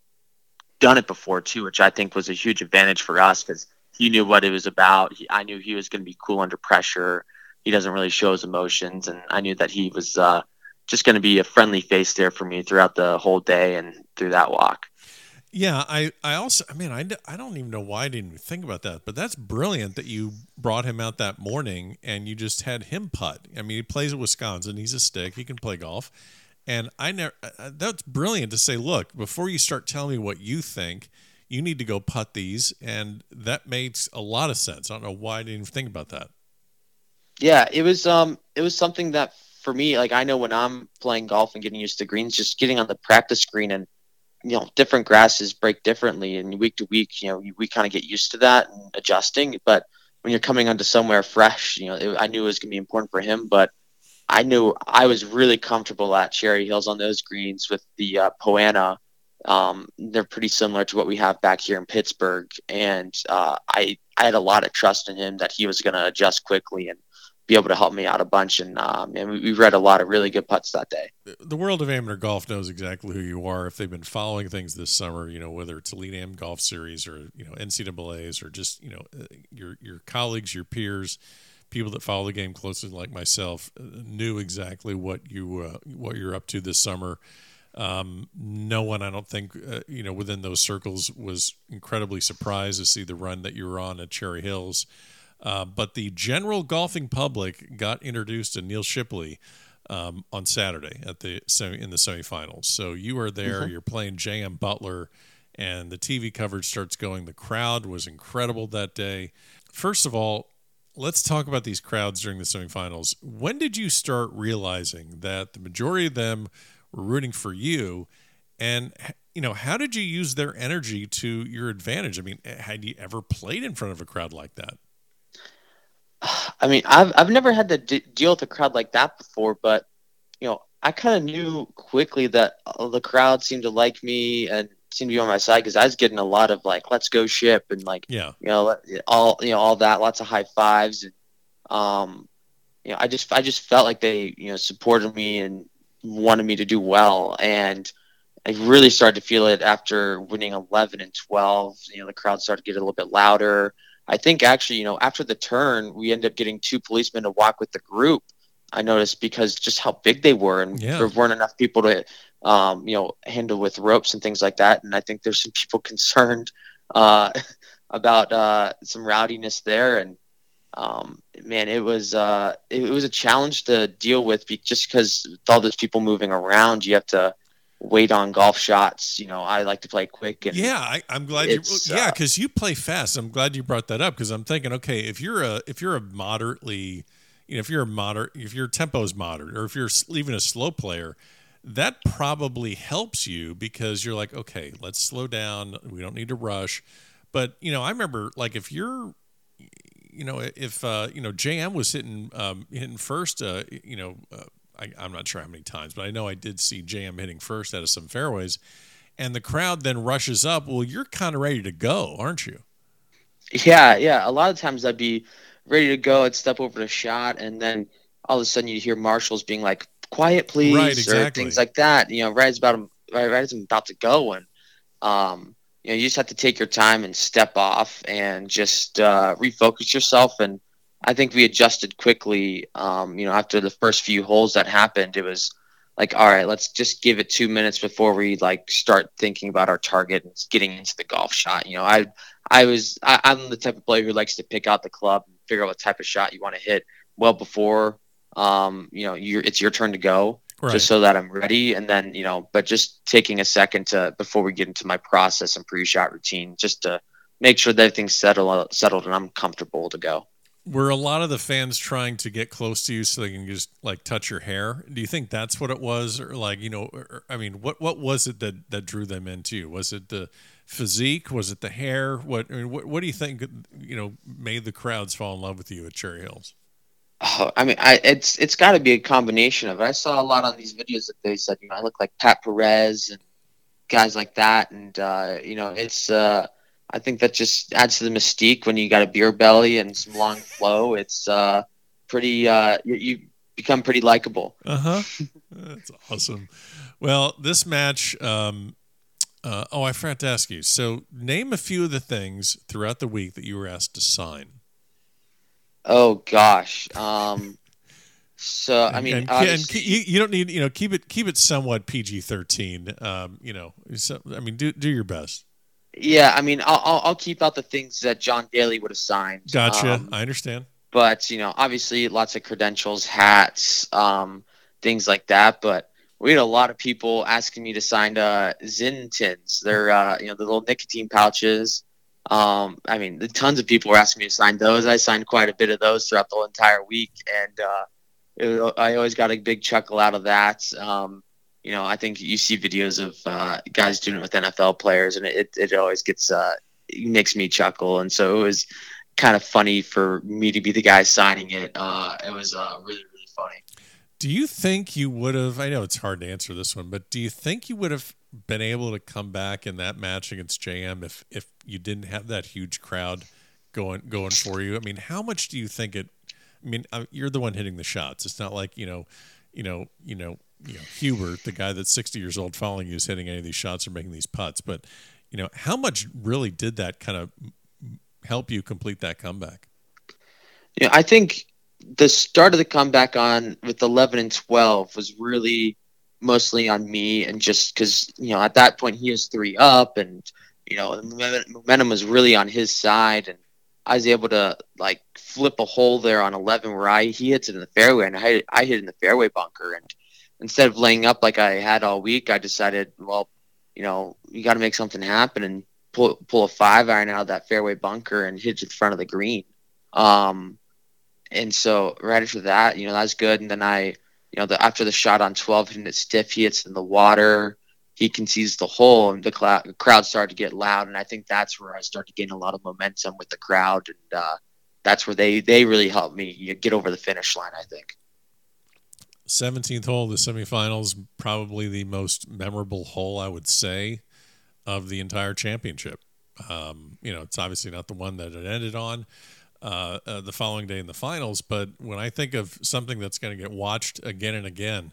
done it before too, which I think was a huge advantage for us because he knew what it was about. He, I knew he was going to be cool under pressure. He doesn't really show his emotions, and I knew that he was uh, just going to be a friendly face there for me throughout the whole day and through that walk. Yeah, I, I also, I mean, I, I don't even know why I didn't think about that, but that's brilliant that you brought him out that morning and you just had him putt. I mean, he plays at Wisconsin. He's a stick. He can play golf. And I never, uh, uh, that's brilliant to say, look, before you start telling me what you think, you need to go putt these. And that makes a lot of sense. I don't know why I didn't even think about that. Yeah, it was, um, it was something that for me, like I know when I'm playing golf and getting used to greens, just getting on the practice green and, you know, different grasses break differently and week to week, you know, we kind of get used to that and adjusting. But when you're coming onto somewhere fresh, you know, it, I knew it was going to be important for him, but I knew I was really comfortable at Cherry Hills on those greens with the uh, Poa annua. Um, they're pretty similar to what we have back here in Pittsburgh, and uh, I I had a lot of trust in him that he was going to adjust quickly and be able to help me out a bunch. And um, and we, we read a lot of really good putts that day. The world of amateur golf knows exactly who you are. If they've been following things this summer, you know whether it's Elite Am Golf Series or you know NCAA's or just you know uh, your your colleagues, your peers people that follow the game closely, like myself, uh, knew exactly what you uh, what you're up to this summer. Um, no one, I don't think, uh, you know, within those circles was incredibly surprised to see the run that you were on at Cherry Hills. Uh, but the general golfing public got introduced to Neal Shipley um, on Saturday at the semi, in the semifinals. So you are there, mm-hmm. you're playing J.M. Butler, and the TV coverage starts going. The crowd was incredible that day. First of all, let's talk about these crowds during the semifinals. When did you start realizing that the majority of them were rooting for you? And you know, how did you use their energy to your advantage? I mean, had you ever played in front of a crowd like that? <sighs> I mean, I've I've never had to d- deal with a crowd like that before, but you know, I kind of knew quickly that the crowd seemed to like me and seemed to be on my side because I was getting a lot of like "Let's go ship" and like yeah, you know, all you know, all that, lots of high fives, and um, you know, I just I just felt like they you know supported me and wanted me to do well. And I really started to feel it after winning 11 and 12. You know, the crowd started to get a little bit louder. I think actually, you know, after the turn, we ended up getting two policemen to walk with the group. I noticed because just how big they were, and yeah. there weren't enough people to, um, you know, handle with ropes and things like that. And I think there's some people <laughs> concerned uh, <laughs> about uh, some rowdiness there. And um, man, it was uh, it was a challenge to deal with just because with all those people moving around, you have to wait on golf shots. You know, I like to play quick. And yeah, I, am glad you. Yeah, because uh, you play fast. I'm glad you brought that up because I'm thinking, okay, if you're a if you're a moderately, you know, if you're a moderate, if your tempo is moderate, or if you're even a slow player, that probably helps you because you're like, okay, let's slow down. We don't need to rush. But you know, I remember like if you're you know, if uh, you know JM was hitting um, hitting first, uh, you know, uh, I, am not sure how many times, but I know I did see JM hitting first out of some fairways, and the crowd then rushes up. Well, you're kind of ready to go, aren't you? Yeah, yeah. A lot of times I'd be ready to go. I'd step over the shot, and then all of a sudden you hear marshals being like, "Quiet, please," right, exactly. or things like that. You know, right as about right, right as I'm about to go, and um, you know, you just have to take your time and step off and just uh, refocus yourself. And I think we adjusted quickly. Um, you know, after the first few holes that happened, it was like, all right, let's just give it two minutes before we like start thinking about our target and getting into the golf shot. You know, I I was I, I'm the type of player who likes to pick out the club and figure out what type of shot you want to hit well before um, you know, it's your turn to go right. just so that I'm ready. And then, you know, but just taking a second to before we get into my process and pre-shot routine, just to make sure that everything's settled settled and I'm comfortable to go. Were a lot of the fans trying to get close to you so they can just like touch your hair? Do you think that's what it was, or like you know, or, I mean, what what was it that that drew them into you? Was it the physique? Was it the hair? What I mean, what what do you think you know made the crowds fall in love with you at Cherry Hills? Oh, I mean, I, it's it's got to be a combination of it. I saw a lot on these videos that they said, you know, I look like Pat Perez and guys like that, and uh, you know, it's. Uh, I think that just adds to the mystique when you got a beer belly and some long flow. It's uh, pretty. Uh, you, you become pretty likable. Uh huh. <laughs> That's awesome. Well, this match. Um, uh, oh, I forgot to ask you. So, name a few of the things throughout the week that you were asked to sign. Oh gosh. Um, so <laughs> I mean, and, and you, you, don't need you know keep it keep it somewhat PG thirteen. Um, you know, so, I mean, do do your best. Yeah, I mean, I'll, I'll, I'll keep out the things that John Daly would have signed. Gotcha. Um, I understand. But you know, obviously, lots of credentials, hats, um, things like that. But we had a lot of people asking me to sign uh, Zyn tins. They're uh, you know the little nicotine pouches. Um, I mean, tons of people were asking me to sign those. I signed quite a bit of those throughout the entire week, and uh, it, I always got a big chuckle out of that. Um, you know, I think you see videos of uh, guys doing it with NFL players, and it, it always gets uh, it makes me chuckle. And so it was kind of funny for me to be the guy signing it. Uh, it was uh, really really funny. Do you think you would have? I know it's hard to answer this one, but do you think you would have been able to come back in that match against JM if if you didn't have that huge crowd going going for you? I mean, how much do you think it? I mean, uh, you're the one hitting the shots. It's not like you know, you know, you know, you know, Hubert, the guy that's 60 years old, following you is hitting any of these shots or making these putts. But you know, how much really did that kind of help you complete that comeback? Yeah, I think the start of the comeback on with 11 and 12 was really mostly on me and just because you know at that point he was three up and you know the momentum was really on his side and I was able to like flip a hole there on 11 where I he hits it in the fairway and I I hit in the fairway bunker and instead of laying up like I had all week I decided well you know you got to make something happen and pull pull a five iron out of that fairway bunker and hit it in front of the green um and so right after that, you know, that's good. And then I, you know, the, after the shot on 12 hitting it stiff, he hits in the water. He concedes the hole, and the, cl- crowd started to get loud. And I think that's where I started gain a lot of momentum with the crowd, and uh, that's where they they really helped me get over the finish line. I think. 17th hole the semifinals, probably the most memorable hole I would say of the entire championship. Um, you know, it's obviously not the one that it ended on, uh, uh, the following day in the finals. But when I think of something that's going to get watched again and again,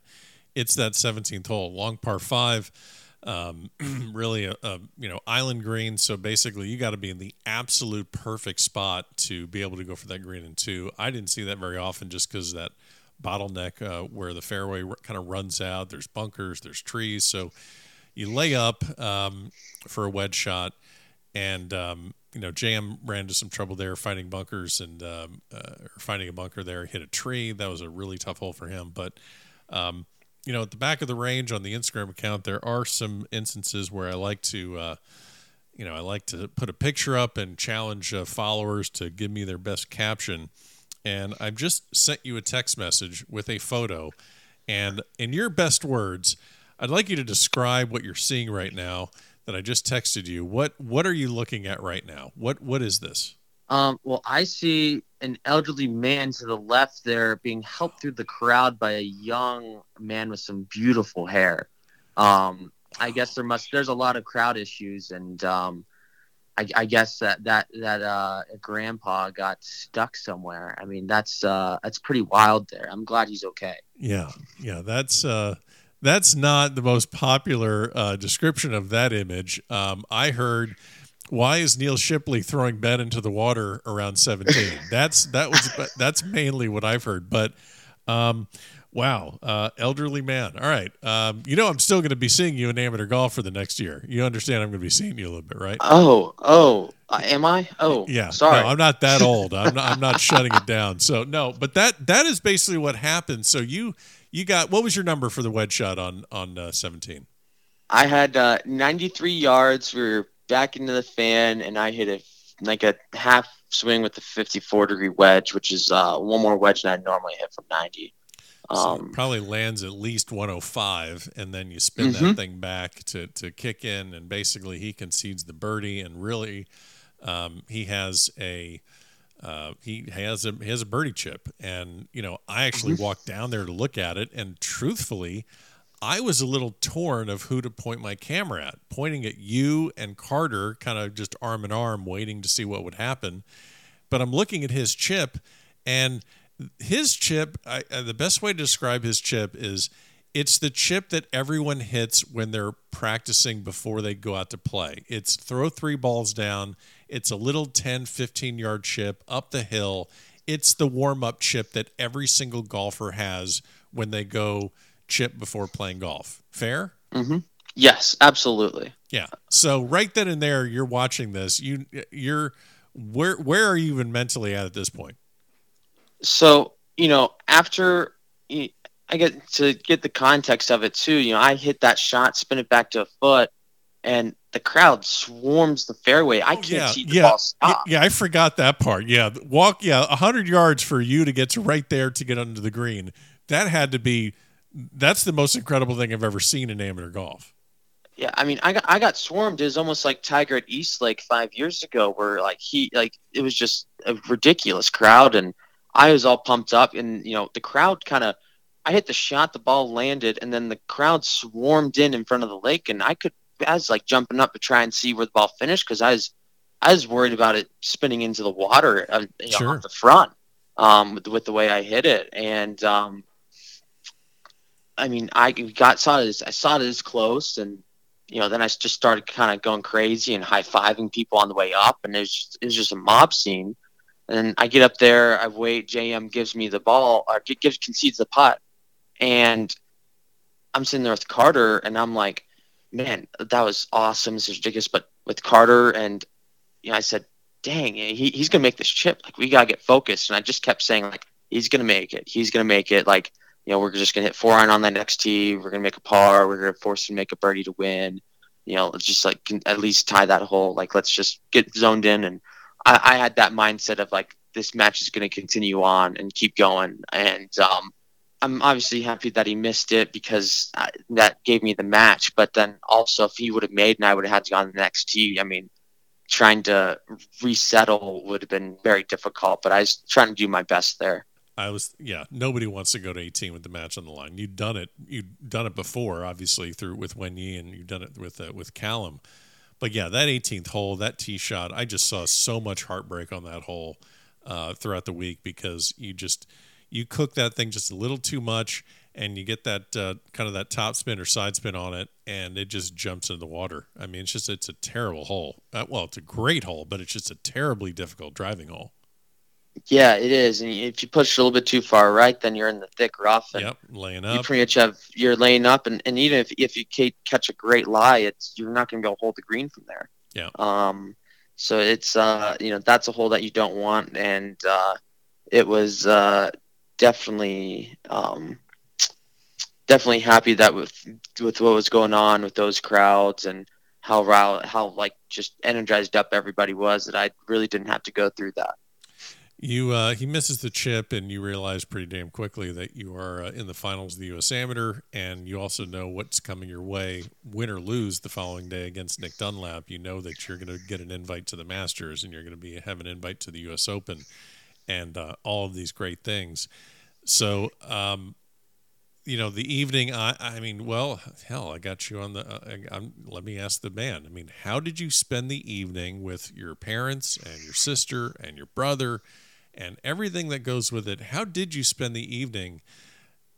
it's that 17th hole, long par five. Um, <clears throat> really a, a you know island green, so basically you got to be in the absolute perfect spot to be able to go for that green in two. I didn't see that very often just because that bottleneck uh, where the fairway kind of runs out. There's bunkers, there's trees, so you lay up um, for a wedge shot, and um, you know JM ran into some trouble there finding bunkers and um, uh, finding a bunker there. Hit a tree. That was a really tough hole for him, but. Um, you know, at the back of the range on the Instagram account, there are some instances where I like to, uh, you know, I like to put a picture up and challenge uh, followers to give me their best caption and I've just sent you a text message with a photo. And in your best words, I'd like you to describe what you're seeing right now that I just texted you. What what are you looking at right now? What what is this? Um, well, I see an elderly man to the left there being helped through the crowd by a young man with some beautiful hair. Um, I guess there must there's a lot of crowd issues, and um, I, I, guess that that that uh, grandpa got stuck somewhere. I mean, that's uh, that's pretty wild. There, I'm glad he's okay. Yeah, yeah, that's uh, that's not the most popular uh, description of that image. Um, I heard, why is Neal Shipley throwing Ben into the water around 17? <laughs> that's that was that's mainly what I've heard. But um, Wow, uh, elderly man. All right, um, you know I'm still going to be seeing you in amateur golf for the next year. You understand I'm going to be seeing you a little bit, right? Oh, oh, uh, am I? Oh, yeah. Sorry, no, I'm not that <laughs> old. I'm not, I'm not shutting it down. So no, but that that is basically what happened. So you you got what was your number for the wedge shot on on uh, 17? I had uh, 93 yards. We were back into the fan, and I hit a like a half swing with the 54 degree wedge, which is uh, one more wedge than I normally hit from 90. Um, so probably lands at least 105, and then you spin mm-hmm. that thing back to, to kick in, and basically he concedes the birdie, and really um, he has a uh, he has a he has a birdie chip, and you know I actually mm-hmm. walked down there to look at it, and truthfully, I was a little torn of who to point my camera at, pointing at you and Carter, kind of just arm in arm, waiting to see what would happen. But I'm looking at his chip, and his chip, I, uh, the best way to describe his chip is it's the chip that everyone hits when they're practicing before they go out to play. It's throw three balls down. It's a little 10, 15 yard chip up the hill. It's the warm up chip that every single golfer has when they go chip before playing golf. Fair? Mm-hmm. Yes, absolutely. Yeah. So right then and there, you're watching this. You you're where where are you even mentally at at this point? so you know after I get to get the context of it too. You know, I hit that shot, spin it back to a foot, and the crowd swarms the fairway. I oh, can't yeah, see the yeah, ball stop. Yeah, I forgot that part. Yeah, walk. Yeah, hundred yards for you to get to right there to get under the green. That had to be. That's the most incredible thing I've ever seen in amateur golf. Yeah, I mean, I got I got swarmed. It was almost like Tiger at East Lake five years ago, where like he like it was just a ridiculous crowd and I was all pumped up, and you know the crowd kind of. I hit the shot, the ball landed, and then the crowd swarmed in in front of the lake, and I could I was like jumping up to try and see where the ball finished because I was I was worried about it spinning into the water uh, you know, sure. off the front um, with, with, the way I hit it, and um, I mean I got saw it as, I saw it as close, and you know then I just started kind of going crazy and high fiving people on the way up, and it was just, it was just a mob scene. And I get up there, I wait. JM gives me the ball, or gives concedes the putt, and I'm sitting there with Carter, and I'm like, man, that was awesome. This is ridiculous. But with Carter, and you know, I said, dang, he, he's gonna make this chip. Like we gotta get focused. And I just kept saying like, he's gonna make it. He's gonna make it. Like you know, we're just gonna hit four iron on that next tee. We're gonna make a par. We're gonna force him to make a birdie to win. You know, just like at least tie that hole. Like let's just get zoned in and I, I had that mindset of like this match is going to continue on and keep going, and um, I'm obviously happy that he missed it because I, that gave me the match. But then also, if he would have made and I would have had to go on the next tee, I mean, trying to resettle would have been very difficult. But I was trying to do my best there. I was, yeah. Nobody wants to go to 18 with the match on the line. You've done it. You've done it before, obviously through with Wenyi, and you've done it with uh, with Callum. But yeah, that 18th hole, that tee shot, I just saw so much heartbreak on that hole uh, throughout the week because you just you cook that thing just a little too much, and you get that uh, kind of that top spin or side spin on it, and it just jumps into the water. I mean, it's just it's a terrible hole. Uh, well, it's a great hole, but it's just a terribly difficult driving hole. Yeah, it is. And if you push a little bit too far right, then you're in the thick rough. And yep, laying up. You pretty much have you're laying up, and, and even if if you catch a great lie, it's you're not going to be able to hold the green from there. Yeah. Um. So it's uh you know that's a hole that you don't want, and uh, it was uh definitely um definitely happy that with with what was going on with those crowds and how how like just energized up everybody was that I really didn't have to go through that. You uh, he misses the chip, and you realize pretty damn quickly that you are uh, in the finals of the U.S. Amateur, and you also know what's coming your way, win or lose, the following day against Nick Dunlap. You know that you're going to get an invite to the Masters, and you're going to be have an invite to the U.S. Open, and uh, all of these great things. So, um, you know, the evening. I, I mean, well, hell, I got you on the. Uh, I, let me ask the man. I mean, how did you spend the evening with your parents and your sister and your brother? And everything that goes with it. How did you spend the evening?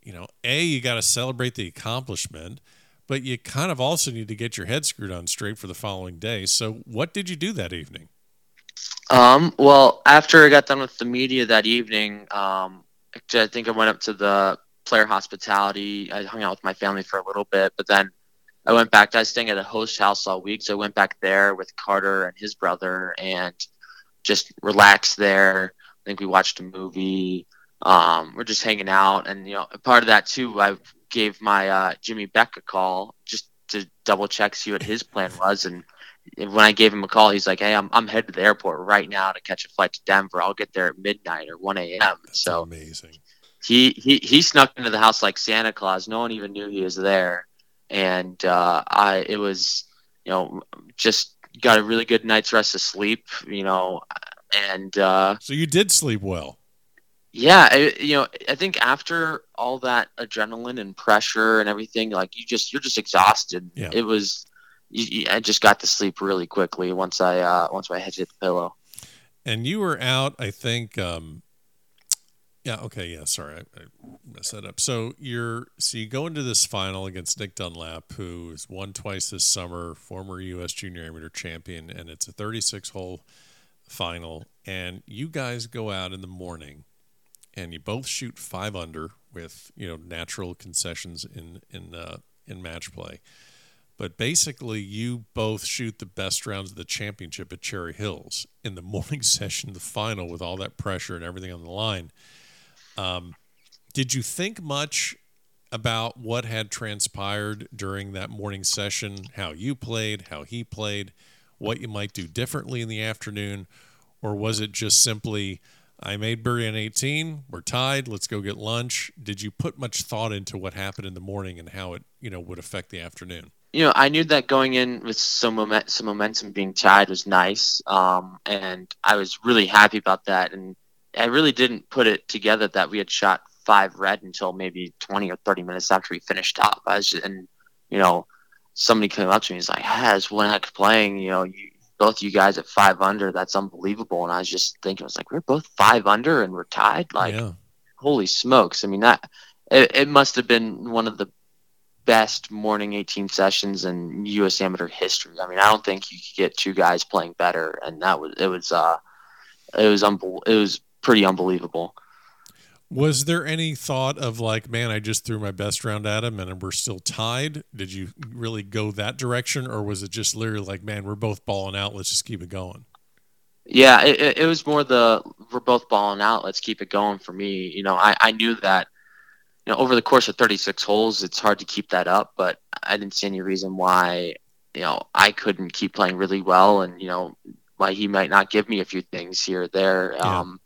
You know, A, you got to celebrate the accomplishment, but you kind of also need to get your head screwed on straight for the following day. So, what did you do that evening? Um, well, after I got done with the media that evening, um, I think I went up to the player hospitality. I hung out with my family for a little bit, but then I went back. I was staying at a host house all week, so I went back there with Carter and his brother and just relaxed there. I think we watched a movie. Um, we're just hanging out, and you know, part of that too, I gave my uh, Jimmy Beck a call just to double check, see what his plan was, and when I gave him a call, he's like, "Hey, I'm I'm headed to the airport right now to catch a flight to Denver. I'll get there at midnight or 1 a.m." So amazing. he, he he snuck into the house like Santa Claus. No one even knew he was there, and uh, I it was you know just got a really good night's rest of sleep. You know, and uh, So, you did sleep well. yeah, I, you know, I think after all that adrenaline and pressure and everything, like you just you're just exhausted. Yeah. It was. You, you, I just got to sleep really quickly once I uh, once my head hit the pillow. And you were out, I think. Um, yeah. Okay. Yeah. Sorry, I, I messed that up. So you're so you go into this final against Nick Dunlap, who has won twice this summer, former U.S. Junior Amateur champion, and it's a 36 hole final. And you guys go out in the morning, and you both shoot five under with you know natural concessions in in uh, in match play. But basically, you both shoot the best rounds of the championship at Cherry Hills in the <laughs> morning session, the final, with all that pressure and everything on the line. Um, did you think much about what had transpired during that morning session? How you played, how he played, what you might do differently in the afternoon, or was it just simply, I made on 18, we're tied, let's go get lunch? Did you put much thought into what happened in the morning and how it, you know, would affect the afternoon? you know, I knew that going in with some moment, some momentum being tied was nice, um, and I was really happy about that. And I really didn't put it together that we had shot five red until maybe twenty or thirty minutes after we finished up. I was, just, and you know, somebody came up to me and was like, "Has one heck playing? You know, you, both you guys at five under. That's unbelievable." And I was just thinking, I was like, "We're both five under and we're tied. Like, yeah. holy smokes! I mean, that it, it must have been one of the best morning 18 sessions in U.S. amateur history. I mean, I don't think you could get two guys playing better, and that was it was uh it was unbel- it was pretty unbelievable. Was there any thought of like, man, I just threw my best round at him and we're still tied? Did you really go that direction, or was it just literally like, man, we're both balling out, let's just keep it going? Yeah, it, it, was more the we're both balling out. Let's keep it going for me. You know, I, I knew that you know over the course of 36 holes, it's hard to keep that up, but I didn't see any reason why you know I couldn't keep playing really well, and you know why he might not give me a few things here or there. Yeah. Um,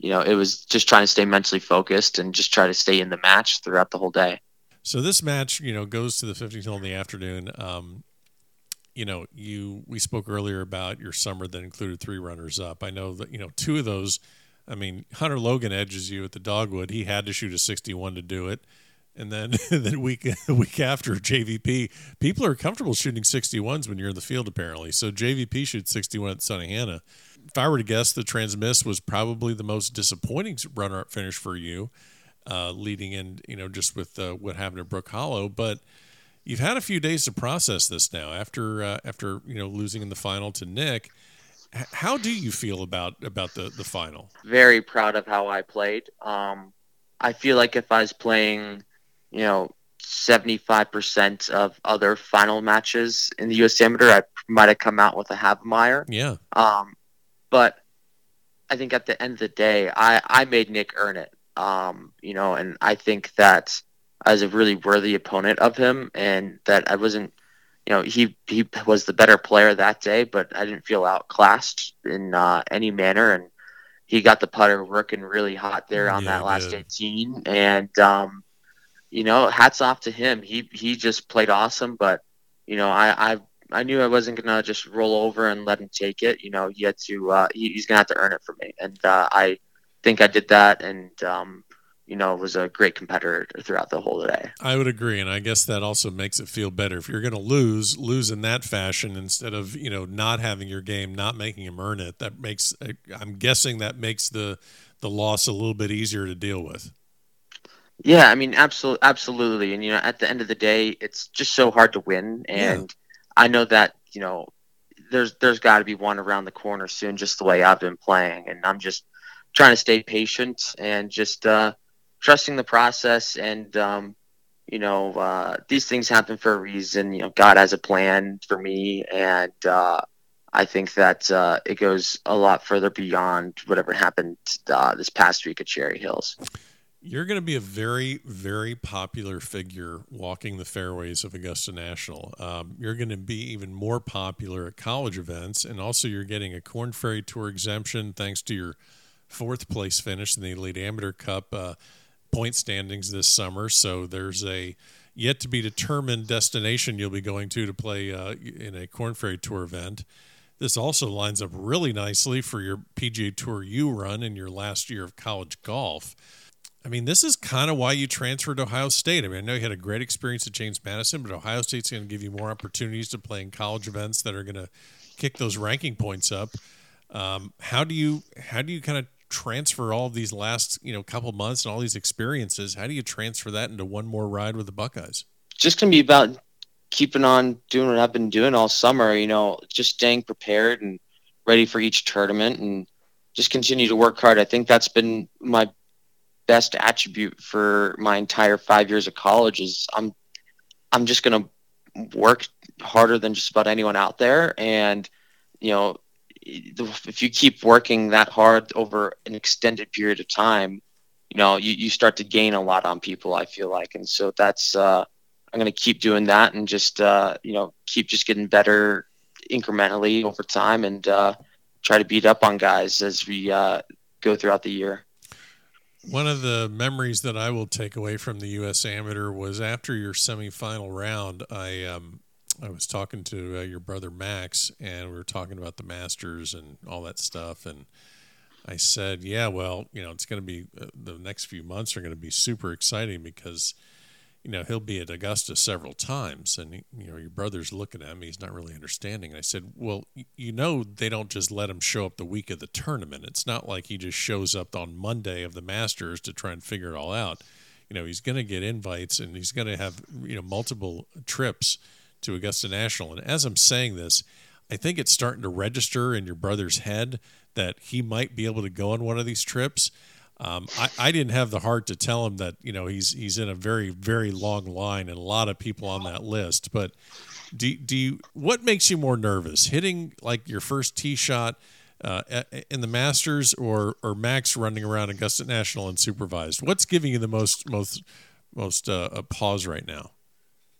you know, it was just trying to stay mentally focused and just try to stay in the match throughout the whole day. So this match, you know, goes to the 15th hole in the afternoon. Um, you know, you we spoke earlier about your summer that included three runners up. I know that you know two of those. I mean, Hunter Logan edges you at the Dogwood. He had to shoot a 61 to do it, and then <laughs> then week the <laughs> week after JVP, people are comfortable shooting 61s when you're in the field apparently. So JVP shoots 61 at Sunnehanna. If I were to guess, the Trans-Miss was probably the most disappointing runner-up finish for you. uh, leading in, you know, just with uh, what happened at Brook Hollow. But you've had a few days to process this now after uh, after you know losing in the final to Nick. H- how do you feel about about the the final? Very proud of how I played. Um, I feel like if I was playing, you know, 75% of other final matches in the U.S. Amateur, I might have come out with a Havemeyer. Yeah. Um, but I think at the end of the day, I, I made Nick earn it. Um, you know, and I think that I was a really worthy opponent of him, and that I wasn't, you know, he he was the better player that day, but I didn't feel outclassed in uh, any manner, and he got the putter working really hot there on Yeah, that last yeah. 18, and um, you know, hats off to him. He he just played awesome, but you know, I I I knew I wasn't gonna just roll over and let him take it. You know, he had to uh, he, he's gonna have to earn it for me, and uh, I think I did that, and um, you know, was a great competitor throughout the whole day. I would agree, and I guess that also makes it feel better. If you're going to lose, lose in that fashion instead of you know not having your game, not making him earn it. That makes I'm guessing that makes the the loss a little bit easier to deal with. Yeah, I mean, absolutely, absolutely. And you know, at the end of the day, it's just so hard to win, and I know that you know, there's there's got to be one around the corner soon, just the way I've been playing, and I'm just trying to stay patient and just uh, trusting the process. And um, you know, uh, these things happen for a reason. You know, God has a plan for me, and uh, I think that uh, it goes a lot further beyond whatever happened uh, this past week at Cherry Hills. You're going to be a very, very popular figure walking the fairways of Augusta National. Um, you're going to be even more popular at college events, and also you're getting a Corn Ferry Tour exemption thanks to your fourth place finish in the Elite Amateur Cup uh, point standings this summer. So there's a yet to be determined destination you'll be going to to play uh, in a Corn Ferry Tour event. This also lines up really nicely for your PGA Tour U run in your last year of college golf. I mean, this is kind of why you transferred to Ohio State. I mean, I know you had a great experience at James Madison, but Ohio State's going to give you more opportunities to play in college events that are going to kick those ranking points up. Um, how do you how do you kind of transfer all of these last you know couple months and all these experiences? How do you transfer that into one more ride with the Buckeyes? just gonna be about keeping on doing what I've been doing all summer. You know, just staying prepared and ready for each tournament, and just continue to work hard. I think that's been my best attribute for my entire five years of college. Is I'm I'm just gonna work harder than just about anyone out there, and you know, if you keep working that hard over an extended period of time, you know, you, you start to gain a lot on people. I feel like, and so that's. uh I'm to keep doing that and just uh, you know keep just getting better incrementally over time and uh, try to beat up on guys as we uh, go throughout the year. One of the memories that I will take away from the U.S. Amateur was after your semifinal round. I um, I was talking to uh, your brother Max, and we were talking about the Masters and all that stuff, and I said, "Yeah, well, you know, it's going to be uh, the next few months are going to be super exciting because." You know he'll be at Augusta several times, and you know your brother's looking at me. He's not really understanding. And I said, "Well, you know they don't just let him show up the week of the tournament. It's not like he just shows up on Monday of the Masters to try and figure it all out. You know he's going to get invites, and he's going to have you know multiple trips to Augusta National. And as I'm saying this, I think it's starting to register in your brother's head that he might be able to go on one of these trips." Um, I, I didn't have the heart to tell him that you know he's he's in a very very long line and a lot of people on that list. But do do you what makes you more nervous, hitting like your first tee shot uh, in the Masters or or Max running around Augusta National unsupervised? What's giving you the most most most uh, a pause right now?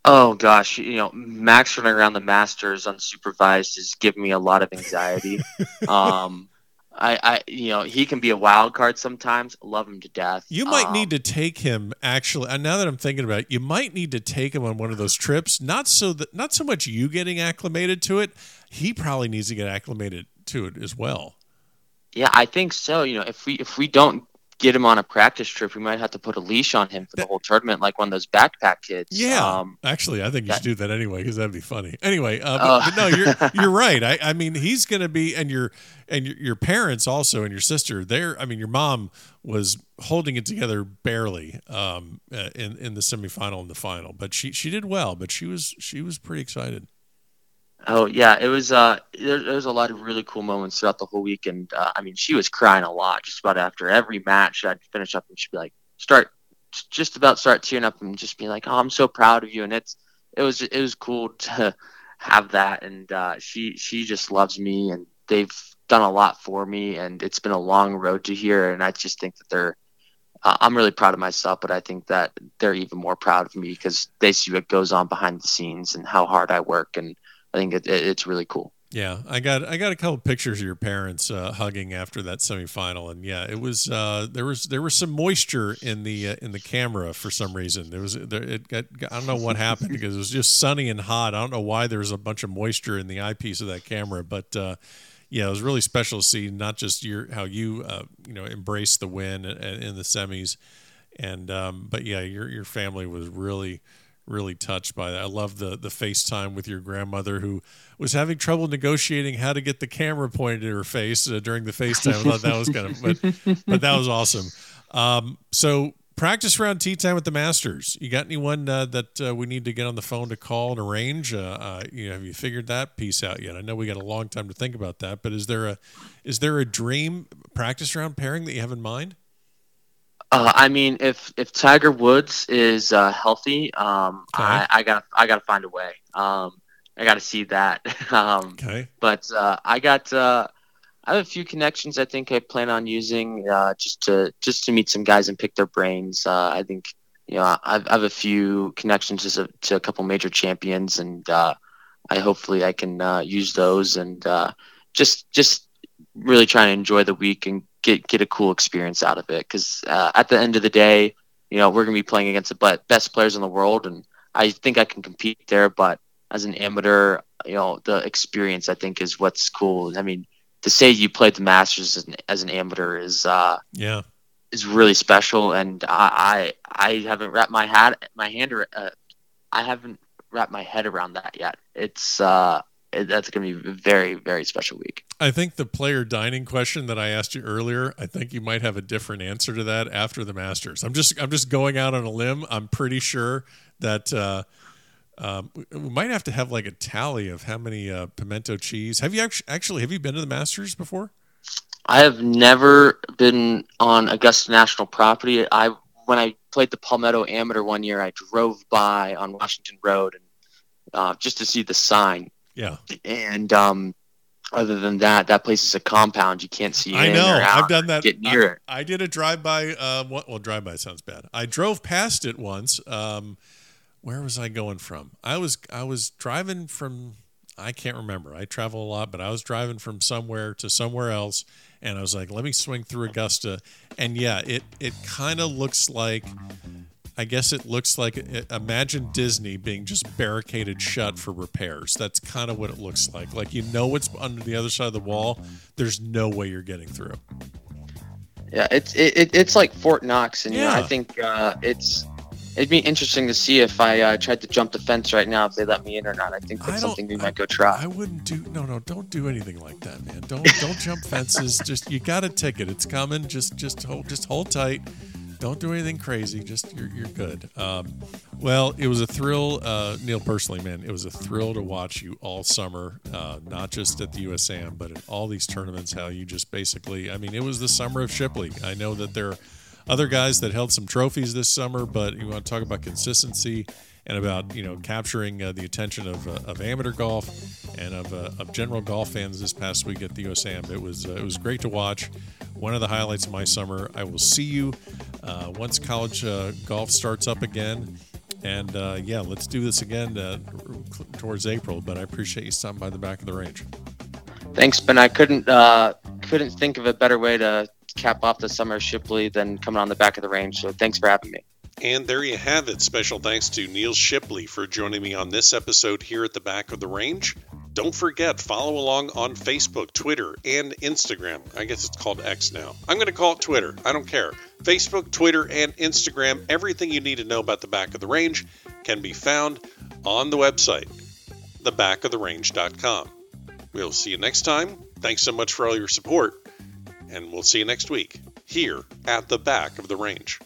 Oh gosh, you know Max running around the Masters unsupervised is giving me a lot of anxiety. <laughs> um, I, I, you know, he can be a wild card sometimes. Love him to death. You might Um, need to take him actually. And now that I'm thinking about it, you might need to take him on one of those trips. Not so that, not so much you getting acclimated to it. He probably needs to get acclimated to it as well. Yeah, I think so. You know, if we if we don't get him on a practice trip. We might have to put a leash on him for the whole tournament, like one of those backpack kids. Yeah, Um, actually, I think you that- should do that anyway because that'd be funny. Anyway, uh, but, Oh. but no, you're <laughs> you're right. I, I mean, he's going to be, and your and your, your parents also, and your sister. They're, I mean, your mom was holding it together barely um, uh, in in the semifinal and the final, but she she did well. But she was she was pretty excited. Oh yeah, it was. Uh, there, there was a lot of really cool moments throughout the whole week, and uh, I mean, she was crying a lot just about after every match. I'd finish up and she'd be like, start, just about start tearing up and just be like, "Oh, I'm so proud of you." And it's, it was, it was cool <laughs> to have that, and uh, she, she just loves me, and they've done a lot for me, and it's been a long road to here, and I just think that they're. Uh, I'm really proud of myself, but I think that they're even more proud of me because they see what goes on behind the scenes and how hard I work, and I think it, it, it's really cool. Yeah, I got I got a couple pictures of your parents uh, hugging after that semifinal, and yeah, it was uh, there was there was some moisture in the uh, in the camera for some reason. There was there, it got, I don't know what happened because it was just sunny and hot. I don't know why there was a bunch of moisture in the eyepiece of that camera, but uh, yeah, it was really special to see not just your how you uh, you know embraced the win in, in the semis, and um, but yeah, your your family was really really touched by that. I love the the FaceTime with your grandmother who was having trouble negotiating how to get the camera pointed at her face uh, during the FaceTime. I thought that was kind of but <laughs> but that was awesome. Um, so practice round tea time with the Masters. You got anyone uh, that uh, we need to get on the phone to call and arrange? Uh, uh, you know, have you figured that piece out yet? I know we got a long time to think about that, but is there a is there a dream practice round pairing that you have in mind? Uh, I mean, if if Tiger Woods is uh, healthy, um, Okay. I, I got I got to find a way. Um, I got to see that. <laughs> um, Okay. but uh, I got uh, I have a few connections. I think I plan on using uh, just to just to meet some guys and pick their brains. Uh, I think you know I've, I have a few connections to, to a couple major champions, and uh, I hopefully I can uh, use those and uh, just just really try to enjoy the week and get get a cool experience out of it. Because uh, at the end of the day, you know we're gonna be playing against the be- best players in the world, and I think I can compete there. But as an amateur, you know the experience I think is what's cool. I mean, to say you played the Masters as an, as an amateur is uh, Yeah. is really special, and I I, I haven't wrapped my hat my hand uh, I haven't wrapped my head around that yet. It's uh that's gonna be a very very special week. I think the player dining question that I asked you earlier, I think you might have a different answer to that after the Masters. I'm just I'm just going out on a limb. I'm pretty sure that uh, um, we- we might have to have like a tally of how many uh, pimento cheese. Have you actually actually have you been to the Masters before? I have never been on Augusta National property. I when I played the Palmetto Amateur one year, I drove by on Washington Road and uh, just to see the sign. Yeah, And um, other than that, that place is a compound. You can't see. I in know. I've done that. Get near I, it. I did a drive by. Uh, well, drive by sounds bad. I drove past it once. Um, where was I going from? I was I was driving from. I can't remember. I travel a lot, but I was driving from somewhere to somewhere else, and I was like, "Let me swing through Augusta." And yeah, it it kind of looks like. I guess it looks like imagine Disney being just barricaded shut for repairs. That's kind of what it looks like. Like you know what's under the other side of the wall. There's no way you're getting through. Yeah, it's it, it, it's like Fort Knox, and you know, Yeah. I think uh, it's it'd be interesting to see if I uh, tried to jump the fence right now if they let me in or not. I think I that's don't- something we I- might go try. I wouldn't do no no don't do anything like that, man. Don't don't jump fences. Just you got a ticket. It's coming. Just just hold just hold tight. Don't do anything crazy. Just you're you're good. Um, well, it was a thrill, uh, Neal personally, man. It was a thrill to watch you all summer, uh, not just at the USAM, but at all these tournaments. How you just basically, I mean, it was the summer of Shipley. I know that there are other guys that held some trophies this summer, but you want to talk about consistency and about you know capturing uh, the attention of, uh, of amateur golf and of, uh, of general golf fans this past week at the USAM. It was uh, it was great to watch. One of the highlights of my summer. I will see you uh, once college uh, golf starts up again. And yeah, let's do this again towards April. But I appreciate you stopping by the back of the range. Thanks, Ben. I couldn't couldn't think of a better way to cap off the summer Shipley than coming on the back of the range. So thanks for having me. And there you have it. Special thanks to Neal Shipley for joining me on this episode here at the back of the range. Don't forget, follow along on Facebook, Twitter, and Instagram. I guess it's called X now. I'm going to call it Twitter. I don't care. Facebook, Twitter, and Instagram. Everything you need to know about the back of the range can be found on the website, thebackoftherange.com. We'll see you next time. Thanks so much for all your support, and we'll see you next week here at the back of the range.